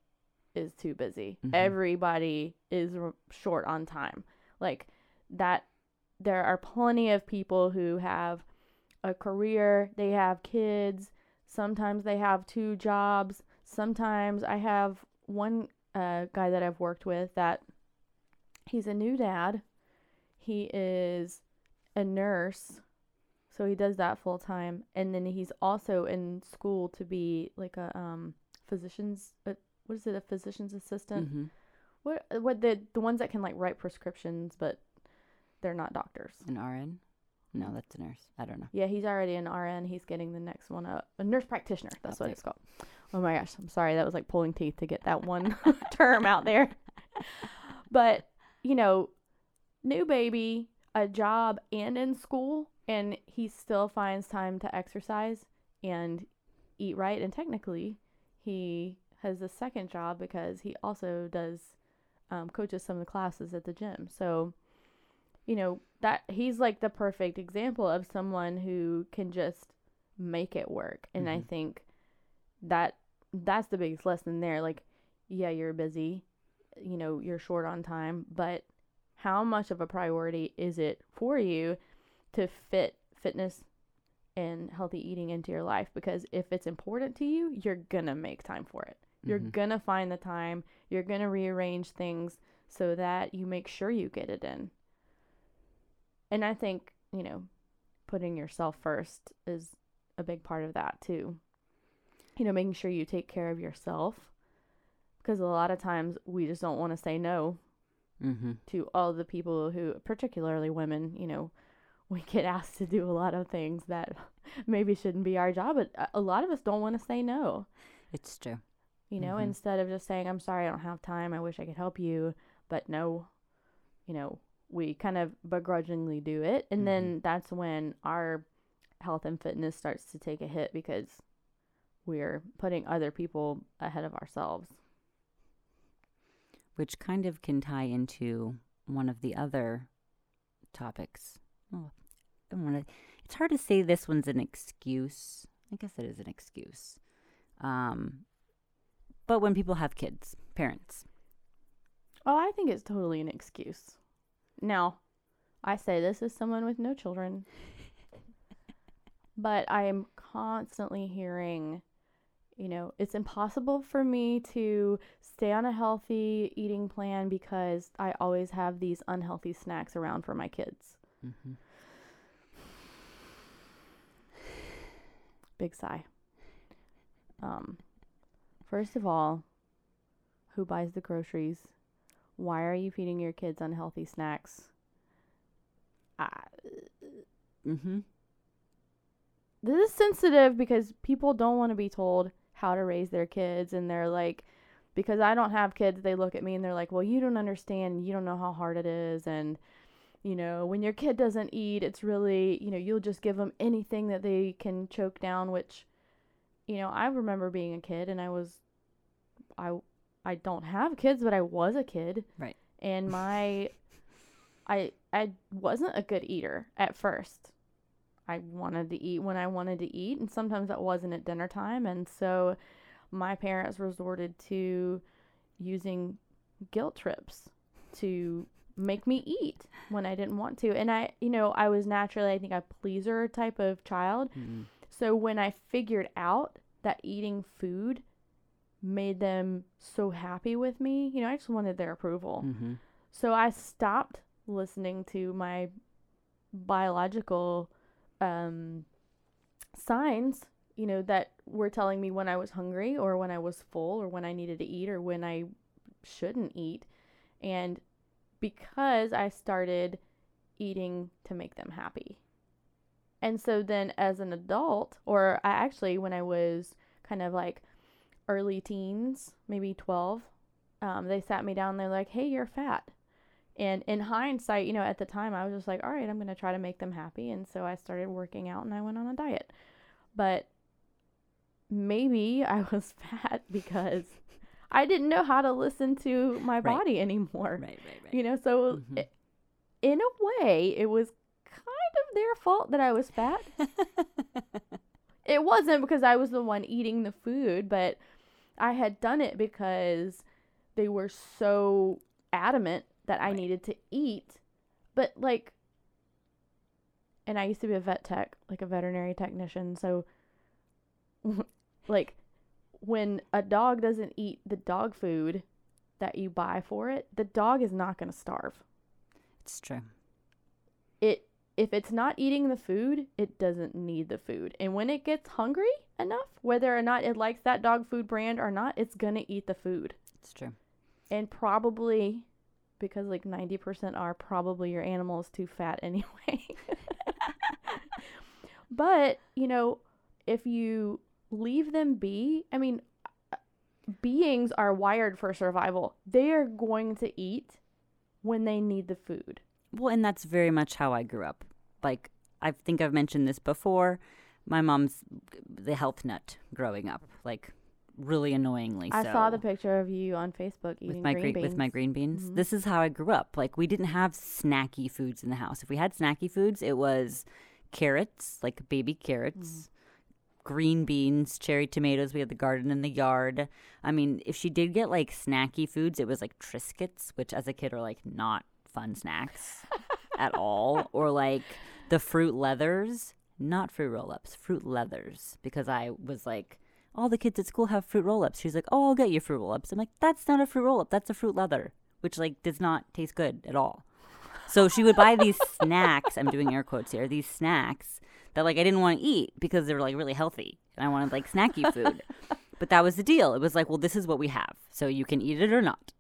is too busy. Mhm. Everybody is r- short on time. Like that there are plenty of people who have a career, they have kids, sometimes they have two jobs. Sometimes I have one uh, guy that I've worked with that he's a new dad. He is a nurse So he does that full time, and then he's also in school to be like a um physician's. Uh, what is it? A physician's assistant. hmm What what the the ones that can like write prescriptions, but they're not doctors. An RN? No, that's a nurse. I don't know. Yeah, he's already an RN. He's getting the next one up. A nurse practitioner. That's what it's called. Oh my gosh. I'm sorry. That was like pulling teeth to get that one term out there. But, you know, new baby, a job, and in school, and he still finds time to exercise and eat right. And technically, he has a second job because he also does um, coaches some of the classes at the gym. So, you know, that he's like the perfect example of someone who can just make it work. And I Mhm. think that that's the biggest lesson there. Like, yeah, you're busy, you know, you're short on time, but how much of a priority is it for you to fit fitness and healthy eating into your life? Because if it's important to you, you're gonna make time for it. You're Mhm. gonna find the time, you're gonna rearrange things so that you make sure you get it in. And I think, you know, putting yourself first is a big part of that too. You know, making sure you take care of yourself. Because a lot of times we just don't want to say no Mm-hmm. to all the people who, particularly women, you know, we get asked to do a lot of things that maybe shouldn't be our job, but a- a lot of us don't want to say no. It's true. You know, Mhm. instead of just saying, I'm sorry, I don't have time, I wish I could help you, but no, you know, we kind of begrudgingly do it. And then that's when our health and fitness starts to take a hit because we're putting other people ahead of ourselves. Which kind of can tie into one of the other topics. Oh, I want to. It's hard to say this one's an excuse. I guess it is an excuse. Um, but when people have kids, parents, Oh, I think it's totally an excuse. Now, I say this as someone with no children, but I am constantly hearing, you know, it's impossible for me to stay on a healthy eating plan because I always have these unhealthy snacks around for my kids. mm-hmm. Big sigh. Um, first of all, who buys the groceries? Why are you feeding your kids unhealthy snacks? I, Mm-hmm. this is sensitive because people don't want to be told how to raise their kids and they're like because I don't have kids they look at me and they're like well you don't understand you don't know how hard it is and you know when your kid doesn't eat it's really you know you'll just give them anything that they can choke down which you know I remember being a kid and I was I I don't have kids but I was a kid Right. and my I I wasn't a good eater at first I wanted to eat when I wanted to eat, and sometimes that wasn't at dinner time. And so my parents resorted to using guilt trips to make me eat when I didn't want to. And I, you know, I was naturally, I think, a pleaser type of child. Mm-hmm. So when I figured out that eating food made them so happy with me, you know, I just wanted their approval. Mm-hmm. So I stopped listening to my biological um, signs, you know, that were telling me when I was hungry or when I was full or when I needed to eat or when I shouldn't eat. And because I started eating to make them happy. And so then as an adult, or I actually, when I was kind of like early teens, maybe 12, um, they sat me down. They're like, hey, you're fat. And in hindsight, you know, at the time, I was just like, all right, I'm going to try to make them happy. And so I started working out and I went on a diet. But maybe I was fat because I didn't know how to listen to my Right. body anymore. Right, right, right. You know, so Mhm. i- in a way, it was kind of their fault that I was fat. it wasn't because I was the one eating the food, but I had done it because they were so adamant that I Right. needed to eat. But like and I used to be a vet tech, like a veterinary technician, so like when a dog doesn't eat the dog food that you buy for it, the dog is not going to starve it's true. it if it's not eating the food, it doesn't need the food. And when it gets hungry enough, whether or not it likes that dog food brand or not, it's going to eat the food. It's true. And probably because like 90% are probably your animal is too fat anyway. but, you know, if you leave them be, I mean, beings are wired for survival. They are going to eat when they need the food. Well, and that's very much how I grew up. Like, I think I've mentioned this before. My mom's the health nut growing up, like really annoyingly. I so. saw the picture of you on Facebook eating with my green green, with my beans. green beans. Mhm. This is how I grew up. Like we didn't have snacky foods in the house. If we had snacky foods, it was carrots, like baby carrots, green beans, cherry tomatoes. We had the garden in the yard. I mean, if she did get like snacky foods, it was like Triscuits, which as a kid are like not fun snacks at all, or like the fruit leathers, not fruit roll-ups, fruit leathers, because I was like. All the kids at school have fruit roll-ups. She's like, "Oh, I'll get you fruit roll-ups." I'm like, "That's not a fruit roll-up. That's a fruit leather, which like does not taste good at all." So she would buy these snacks. I'm doing air quotes here. These snacks that like I didn't want to eat because they were like really healthy, and I wanted like snacky food. but that was the deal. It was like, well, this is what we have, so you can eat it or not.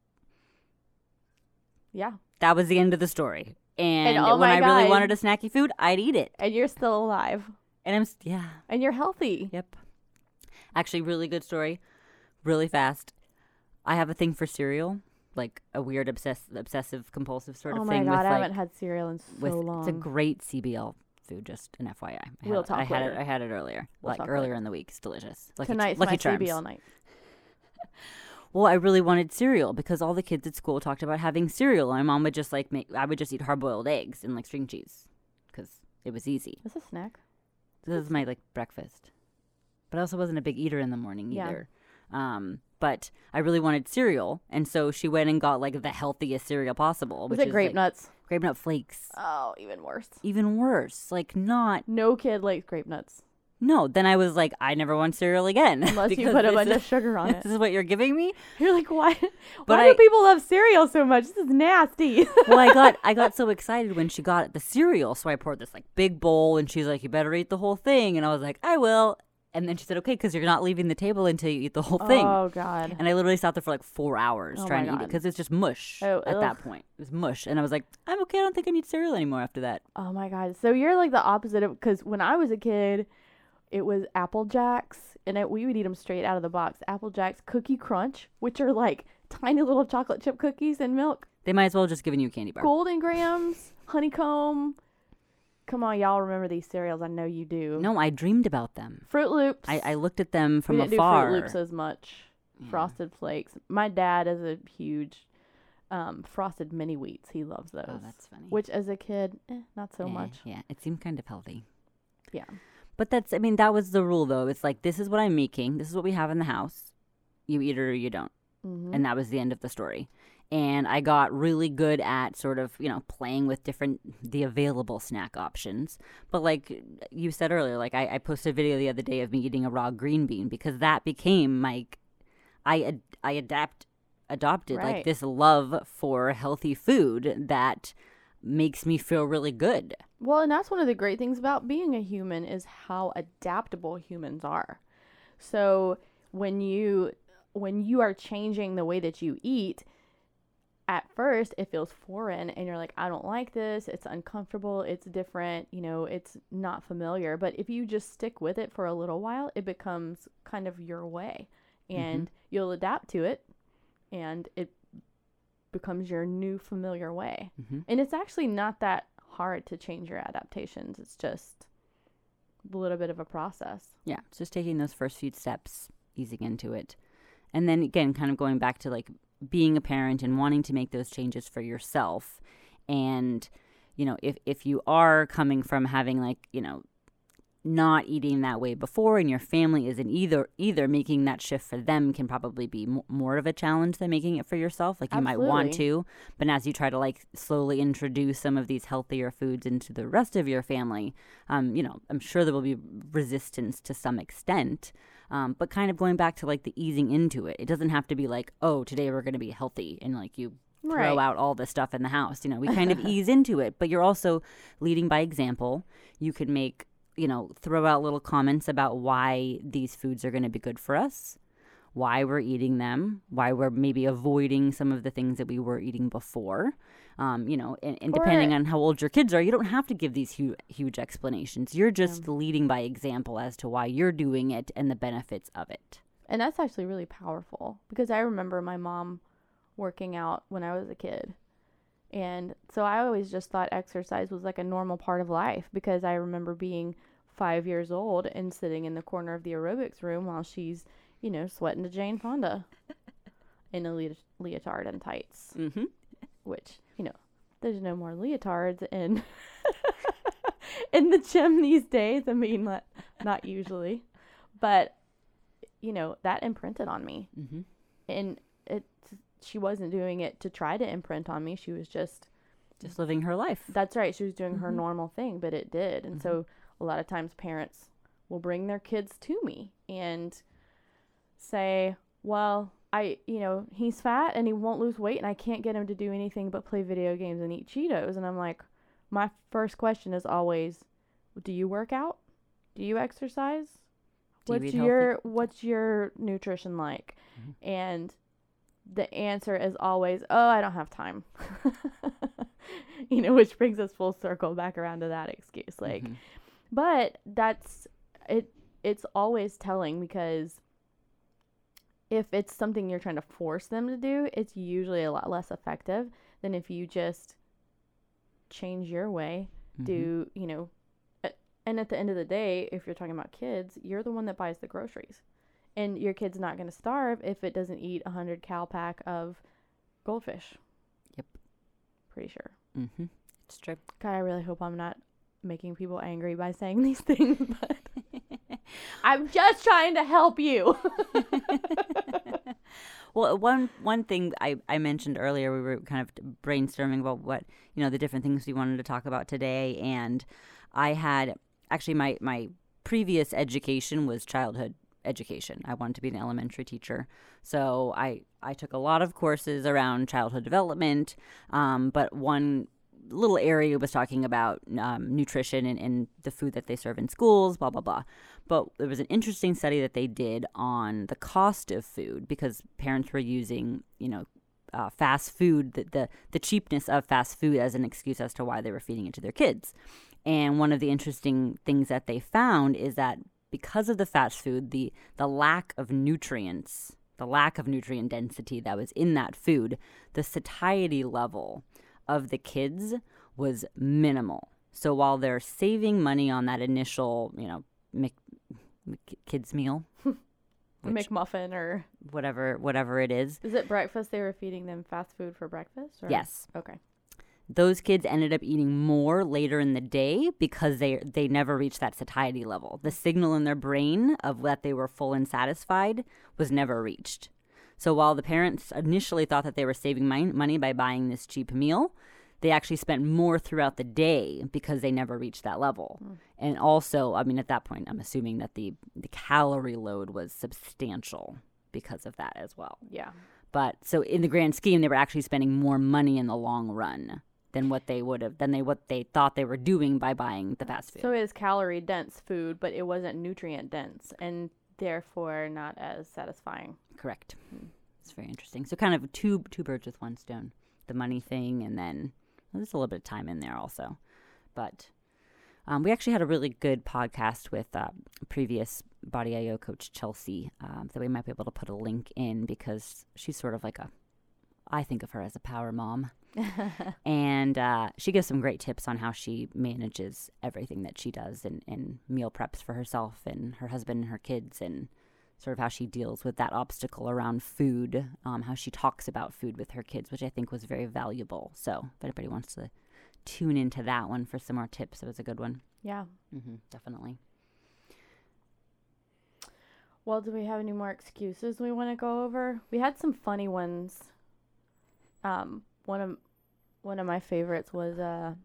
Yeah. That was the end of the story. And, oh when my I really wanted a snacky food, I'd eat it. And you're still alive. And I'm yeah, And you're healthy. yep. Actually, really good story. Really fast. I have a thing for cereal, like a weird obsess- obsessive compulsive sort oh of my thing. god, with, I like, haven't had cereal in so with long. it's a great CBL food. Just an FYI. I We'll had, it- I talk had it. I had it earlier, We'll like earlier later. in the week. It's delicious. Lucky, Tonight's Lucky my Charms. CBL night. Well, I really wanted cereal because all the kids at school talked about having cereal. My mom would just like make. I would just eat hard boiled eggs and like string cheese because it was easy. This a snack? This is my like breakfast. But I also wasn't a big eater in the morning Yeah. either. Um, but I really wanted cereal, and so she went and got like the healthiest cereal possible. Was which it is, grape like, nuts? Grape nut flakes. Oh, even worse. Even worse, like not No kid likes grape nuts no. Then I was like, I never want cereal again unless you put a bunch is- of sugar on it. This is what you're giving me. You're like, why? But why I- do people love cereal so much? This is nasty. well, I got I got so excited when she got the cereal, so I poured this like big bowl, and she's like, "You better eat the whole thing," and I was like, "I will." And then she said, "Okay, because you're not leaving the table until you eat the whole thing." Oh god. And I literally sat there for like four hours Oh trying to eat it because it's just mush Oh, at that point. It was mush, and I was like, "I'm okay. I don't think I need cereal anymore after that." Oh my god. So you're like the opposite of because when I was a kid, it was Apple Jacks, and it, we would eat them straight out of the box. Apple Jacks, Cookie Crunch, which are like tiny little chocolate chip cookies and milk. They might as well have just given you a candy bar. Golden Grahams, Honeycomb. Come on, y'all remember these cereals? I know you do. No, I dreamed about them. Froot Loops. I, I looked at them from we didn't afar. do Froot Loops as much. Yeah. Frosted Flakes. My dad is a huge um, frosted mini wheats. He loves those. oh, that's funny. Which as a kid, eh, not so Eh, much. Yeah, it seemed kind of healthy. Yeah. But that's, I mean, that was the rule though. It's like, this is what I'm making. This is what we have in the house. You eat it or you don't. hmm And that was the end of the story. And I got really good at sort of, you know, playing with different, the available snack options. But like you said earlier, like I, I posted a video the other day of me eating a raw green bean because that became my, I, ad- I adapt, adopted like this love for healthy food that makes me feel really good. Well, and that's one of the great things about being a human is how adaptable humans are. So when you when you are changing the way that you eat, at first it feels foreign and you're like, I don't like this, it's uncomfortable, it's different, you know, it's not familiar. But if you just stick with it for a little while, it becomes kind of your way. Mm-hmm. And you'll adapt to it and it becomes your new familiar way. hmm And it's actually not that hard to change your adaptations. It's just a little bit of a process. Yeah, it's just taking those first few steps, easing into it. And then again, kind of going back to like being a parent and wanting to make those changes for yourself. And, you know, if, if you are coming from having like, you know, not eating that way before and your family isn't either either making that shift for them can probably be m- more of a challenge than making it for yourself like you might want to but as you try to like slowly introduce some of these healthier foods into the rest of your family um, you know i'm sure there will be resistance to some extent um, but kind of going back to like the easing into it it doesn't have to be like oh today we're going to be healthy and like you throw Right. out all the stuff in the house. You know, we kind of ease into it, but you're also leading by example. You could make, you know, throw out little comments about why these foods are going to be good for us, why we're eating them, why we're maybe avoiding some of the things that we were eating before. Um, you know, and, and depending Or- on how old your kids are, you don't have to give these huge, huge explanations. You're just leading by example as to why you're doing it and the benefits of it. And that's actually really powerful because I remember my mom working out when I was a kid. And so I always just thought exercise was like a normal part of life because I remember being five years old and sitting in the corner of the aerobics room while she's, you know, sweating to Jane Fonda in a le- leotard and tights, Mm-hmm. which, you know, there's no more leotards in in the gym these days. I mean, not, not usually. But, you know, that imprinted on me Mm-hmm. and it she wasn't doing it to try to imprint on me she was just Just living her life. that's right she was doing her Mhm. normal thing but it did and so a lot of times parents will bring their kids to me and say well i you know he's fat and he won't lose weight and i can't get him to do anything but play video games and eat cheetos and i'm like my first question is always do you work out do you exercise Do you what's healthy? your what's your nutrition like Mhm. and the answer is always oh i don't have time you know which brings us full circle back around to that excuse like Mhm. but that's it it's always telling because if it's something you're trying to force them to do it's usually a lot less effective than if you just change your way Mhm. do you know and at the end of the day if you're talking about kids you're the one that buys the groceries and your kid's not going to starve if it doesn't eat a 100 cal pack of goldfish Yep. pretty sure Mm-hmm. It's true. god i really hope i'm not making people angry by saying these things but i'm just trying to help you well, one one thing I, I mentioned earlier, we were kind of brainstorming about what you know the different things we wanted to talk about today, and I had actually my my previous education was childhood education. I wanted to be an elementary teacher, so I I took a lot of courses around childhood development, um, but one little area was talking about um, nutrition and, and the food that they serve in schools, blah blah blah. But there was an interesting study that they did on the cost of food because parents were using, you know, uh, fast food, the, the the cheapness of fast food as an excuse as to why they were feeding it to their kids. And one of the interesting things that they found is that because of the fast food, the the lack of nutrients, the lack of nutrient density that was in that food, the satiety level of the kids was minimal. So while they're saving money on that initial, you know, Mc, Mc- kids meal, which- mcmuffin or whatever whatever it is, is it breakfast they were feeding them fast food for breakfast or? yes, okay those kids ended up eating more later in the day because they they never reached that satiety level. The signal in their brain of that they were full and satisfied was never reached. So while the parents initially thought that they were saving mon- money by buying this cheap meal, they actually spent more throughout the day because they never reached that level. Hmm. And also, I mean, at that point, I'm assuming that the the calorie load was substantial because of that as well. yeah But so in the grand scheme, they were actually spending more money in the long run than what they would have than they what they thought they were doing by buying the fast food. So it is calorie dense food, but it wasn't nutrient dense and therefore not as satisfying. Correct. It's very interesting. So kind of two two birds with one stone. The money thing, and then well, there's a little bit of time in there also. But um, we actually had a really good podcast with uh, previous Body IO coach Chelsea um, that we might be able to put a link in because she's sort of like a, I think of her as a power mom. and uh, she gives some great tips on how she manages everything that she does and, and meal preps for herself and her husband and her kids and sort of how she deals with that obstacle around food, um, how she talks about food with her kids, which I think was very valuable. So if anybody wants to tune into that one for some more tips, it was a good one. Yeah. Mm-hmm, definitely. Well, do we have any more excuses we want to go over? We had some funny ones. Um, one of one of my favorites was uh,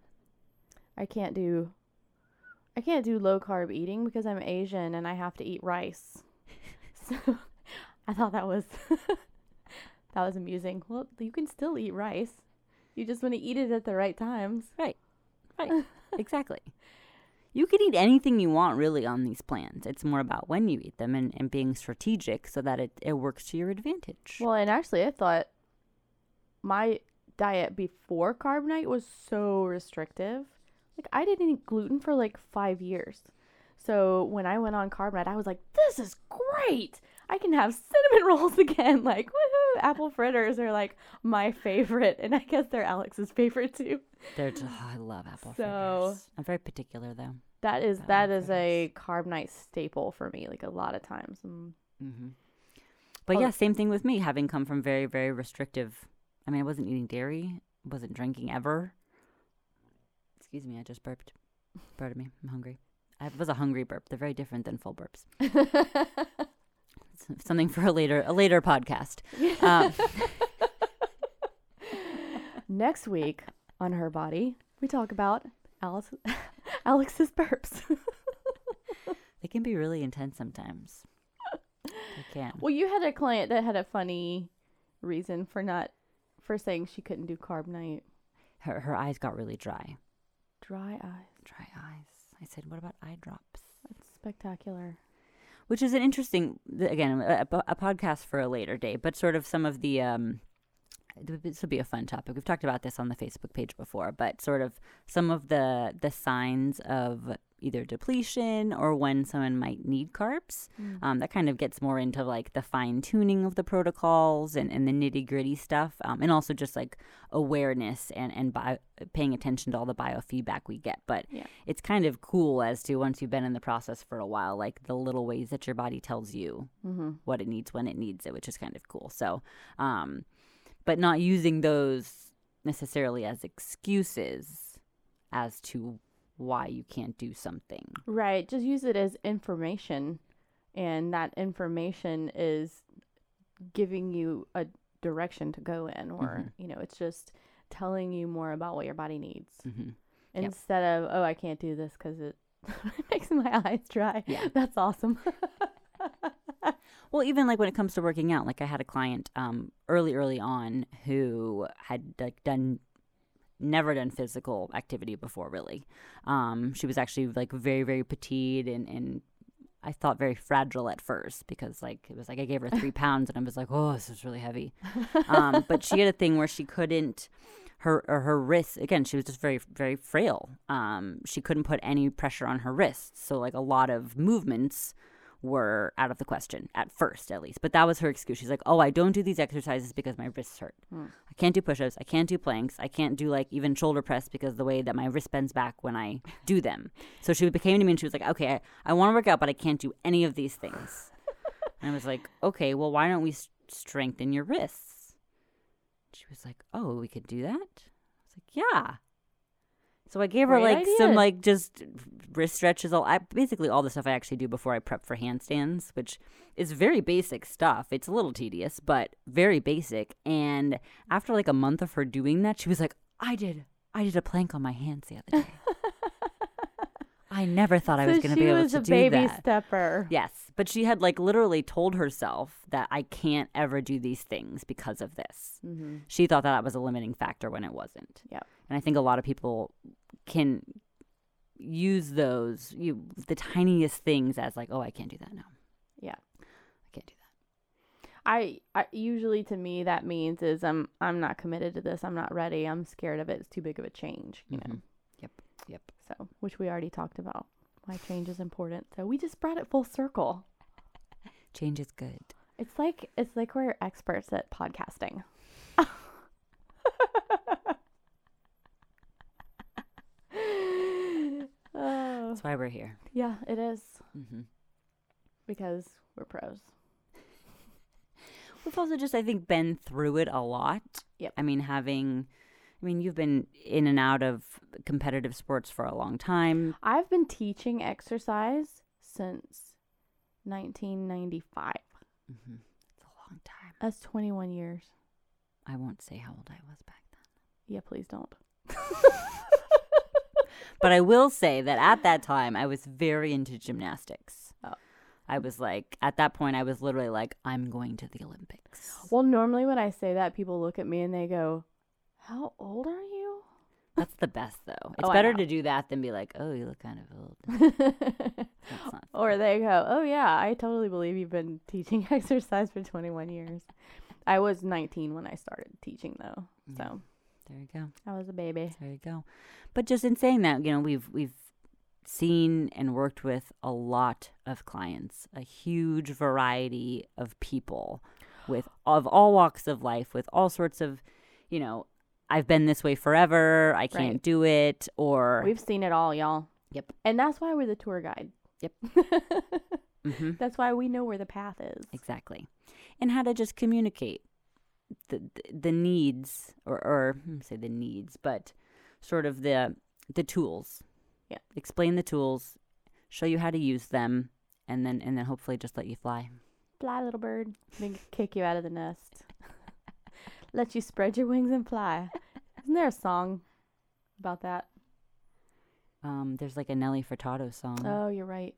I can't do I can't do low carb eating because I'm Asian and I have to eat rice. So I thought that was That was amusing. Well, you can still eat rice. You just want to eat it at the right times. Right. Right. exactly. You can eat anything you want really on these plans. It's more about when you eat them and, and being strategic so that it, it works to your advantage. Well, and actually, I thought my diet before carb nite was so restrictive. Like, I didn't eat gluten for like five years. So when I went on carb nite, I was like, this is great. I can have cinnamon rolls again. Like, woohoo! Apple fritters are like my favorite. And I guess they're Alex's favorite too. They're just, oh, I love apple So- fritters. I'm very particular though. That is that is a carb nite staple for me. Like a lot of times. Mm. hmm But Oh. yeah, same thing with me. Having come from very, very restrictive. I mean, I wasn't eating dairy, wasn't drinking ever. Excuse me, I just burped. Pardon me, I'm hungry. I was a hungry burp. They're very different than full burps. Something for a later, a later podcast. Um, Next week on her body, we talk about Alice, Alex's burps. they can be really intense sometimes. They can. well, you had a client that had a funny reason for not for saying she couldn't do carb nite. Her her eyes got really dry. Dry eyes. Dry eyes. I said, what about eye drops? That's spectacular. which is an interesting again a, a, a podcast for a later day but sort of some of the um this will be a fun topic we've talked about this on the facebook page before but sort of some of the the signs of either depletion or when someone might need carbs um, that kind of gets more into like the fine tuning of the protocols and, and the nitty gritty stuff um, and also just like awareness and and bio, paying attention to all the biofeedback we get but Yeah. it's kind of cool as to once you've been in the process for a while like the little ways that your body tells you Mm-hmm. what it needs when it needs it which is kind of cool so um but not using those necessarily as excuses as to why you can't do something Right. Just use it as information, and that information is giving you a direction to go in, or Mhm. you know, it's just telling you more about what your body needs hmm Yep. instead of oh, I can't do this because it makes my eyes dry. Yeah. That's awesome. Well, even like when it comes to working out, like I had a client um, early, early on who had like done never done physical activity before. Really, um, she was actually like very, very petite and and I thought very fragile at first because like it was like I gave her three pounds and I was like, oh, this is really heavy. Um, but she had a thing where she couldn't. Her or her wrists again. She was just very very frail. Um, she couldn't put any pressure on her wrists, so like a lot of movements were out of the question at first, at least. But that was her excuse. She's like, "Oh, I don't do these exercises because my wrists hurt. Hmm. I can't do push-ups. I can't do planks. I can't do like even shoulder press because the way that my wrist bends back when I do them." So she became to me and she was like, "Okay, I, I want to work out, but I can't do any of these things." and I was like, "Okay, well, why don't we s- strengthen your wrists?" She was like, "Oh, we could do that." I was like, "Yeah." So I gave her Great like some like just wrist stretches. All I, basically all the stuff I actually do before I prep for handstands, which is very basic stuff. It's a little tedious, but very basic. And after like a month of her doing that, she was like, "I did, I did a plank on my hands the other day. I never thought I was going to be able to do that. She was a baby that." stepper. Yes, but she had like literally told herself that I can't ever do these things because of this. Mm-hmm. She thought that, that was a limiting factor when it wasn't. Yeah, And I think a lot of people can use those you the tiniest things as like, "Oh, I can't do that now." Yeah. I can't do that. I, I usually to me that means is I'm I'm not committed to this. I'm not ready. I'm scared of it. It's too big of a change. You know. Mhm. Yep. Yep. So, which we already talked about. Why change is important. So we just brought it full circle. Change is good. It's like it's like we're experts at podcasting. oh, That's why we're here. yeah, it is hmm because we're pros. We've also just, I think, been through it a lot. Yep. I mean, having, I mean, you've been in and out of competitive sports for a long time. I've been teaching exercise since 1995. hmm It's a long time. That's 21 years. I won't say how old I was back then. Yeah, please don't. But I will say that at that time, I was very into gymnastics. Oh. I was like, at that point, I was literally like, I'm going to the Olympics. Well, normally when I say that, people look at me and they go, "How old are you?" That's the best, though. It's Oh, better to do that than be like, oh, you look kind of old. Or they go, "Oh yeah, I totally believe you've been teaching exercise for 21 years." I was 19 when I started teaching though. So, There you go. I was a baby. There you go. But just in saying that, you know, we've we've seen and worked with a lot of clients, a huge variety of people with of all walks of life, with all sorts of, you know, I've been this way forever, I can't Right. do it, or We've seen it all, y'all. Yep. And that's why we're the tour guide. Yep. Mhm. That's why we know where the path is. Exactly. And how to just communicate the the, needs or or hmm, say the needs, but sort of the the tools. Yeah. Explain the tools, show you how to use them, and then and then hopefully just let you fly. Fly, little bird. Then kick you out of the nest. Let you spread your wings and fly. Isn't there a song about that? Um, there's like a Nelly Furtado song. Oh, you're right.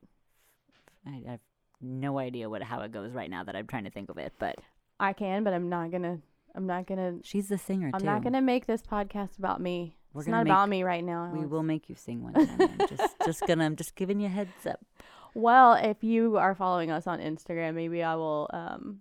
I, I have no idea what how it goes right now that I'm trying to think of it, but I can, but I'm not gonna. I'm not gonna. she's the singer too. I'm too. not gonna make this podcast about me. We're it's not make- about me right now. We will make you sing one time. I'm just just gonna I'm just giving you a heads up. Well, if you are following us on Instagram, maybe I will um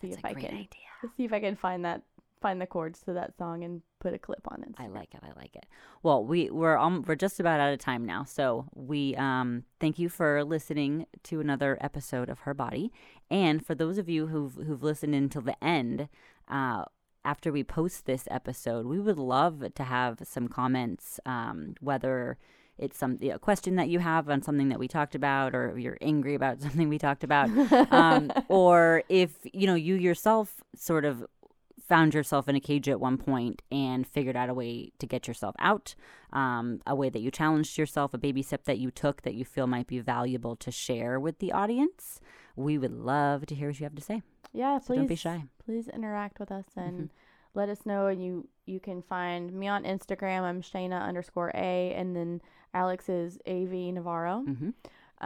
see That's if a I great can idea. see if I can find that find the chords to that song and put a clip on it. I like it. I like it. Well, we we're um, we're just about out of time now, so we um thank you for listening to another episode of Her Body, and for those of you who've who've listened until the end, uh. After we post this episode, we would love to have some comments, um, whether it's some a question that you have on something that we talked about, or you're angry about something we talked about, um, or if you know you yourself sort of found yourself in a cage at one point and figured out a way to get yourself out, um, a way that you challenged yourself, a baby step that you took that you feel might be valuable to share with the audience, we would love to hear what you have to say. Yeah, So please don't be shy. Mm-hmm. please interact with us and let us know. And you you can find me on Instagram. I'm Shana underscore A, and then Alex is Av Navarro. hmm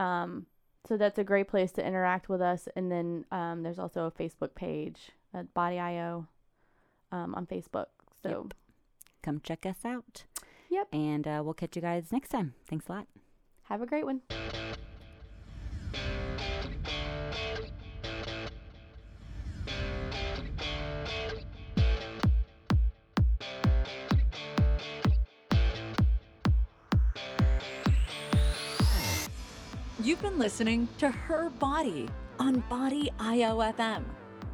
Um, so that's a great place to interact with us. And then um, there's also a Facebook page at Body.io um, on Facebook. So Come check us out. Yep. And uh, we'll catch you guys next time. Thanks a lot. have a great one. You've been listening to Her Body on Body IOFM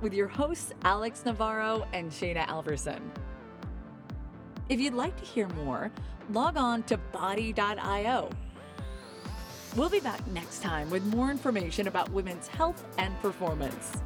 with your hosts Alex Navarro and Shana Alverson. If you'd like to hear more, log on to body.io. We'll be back next time with more information about women's health and performance.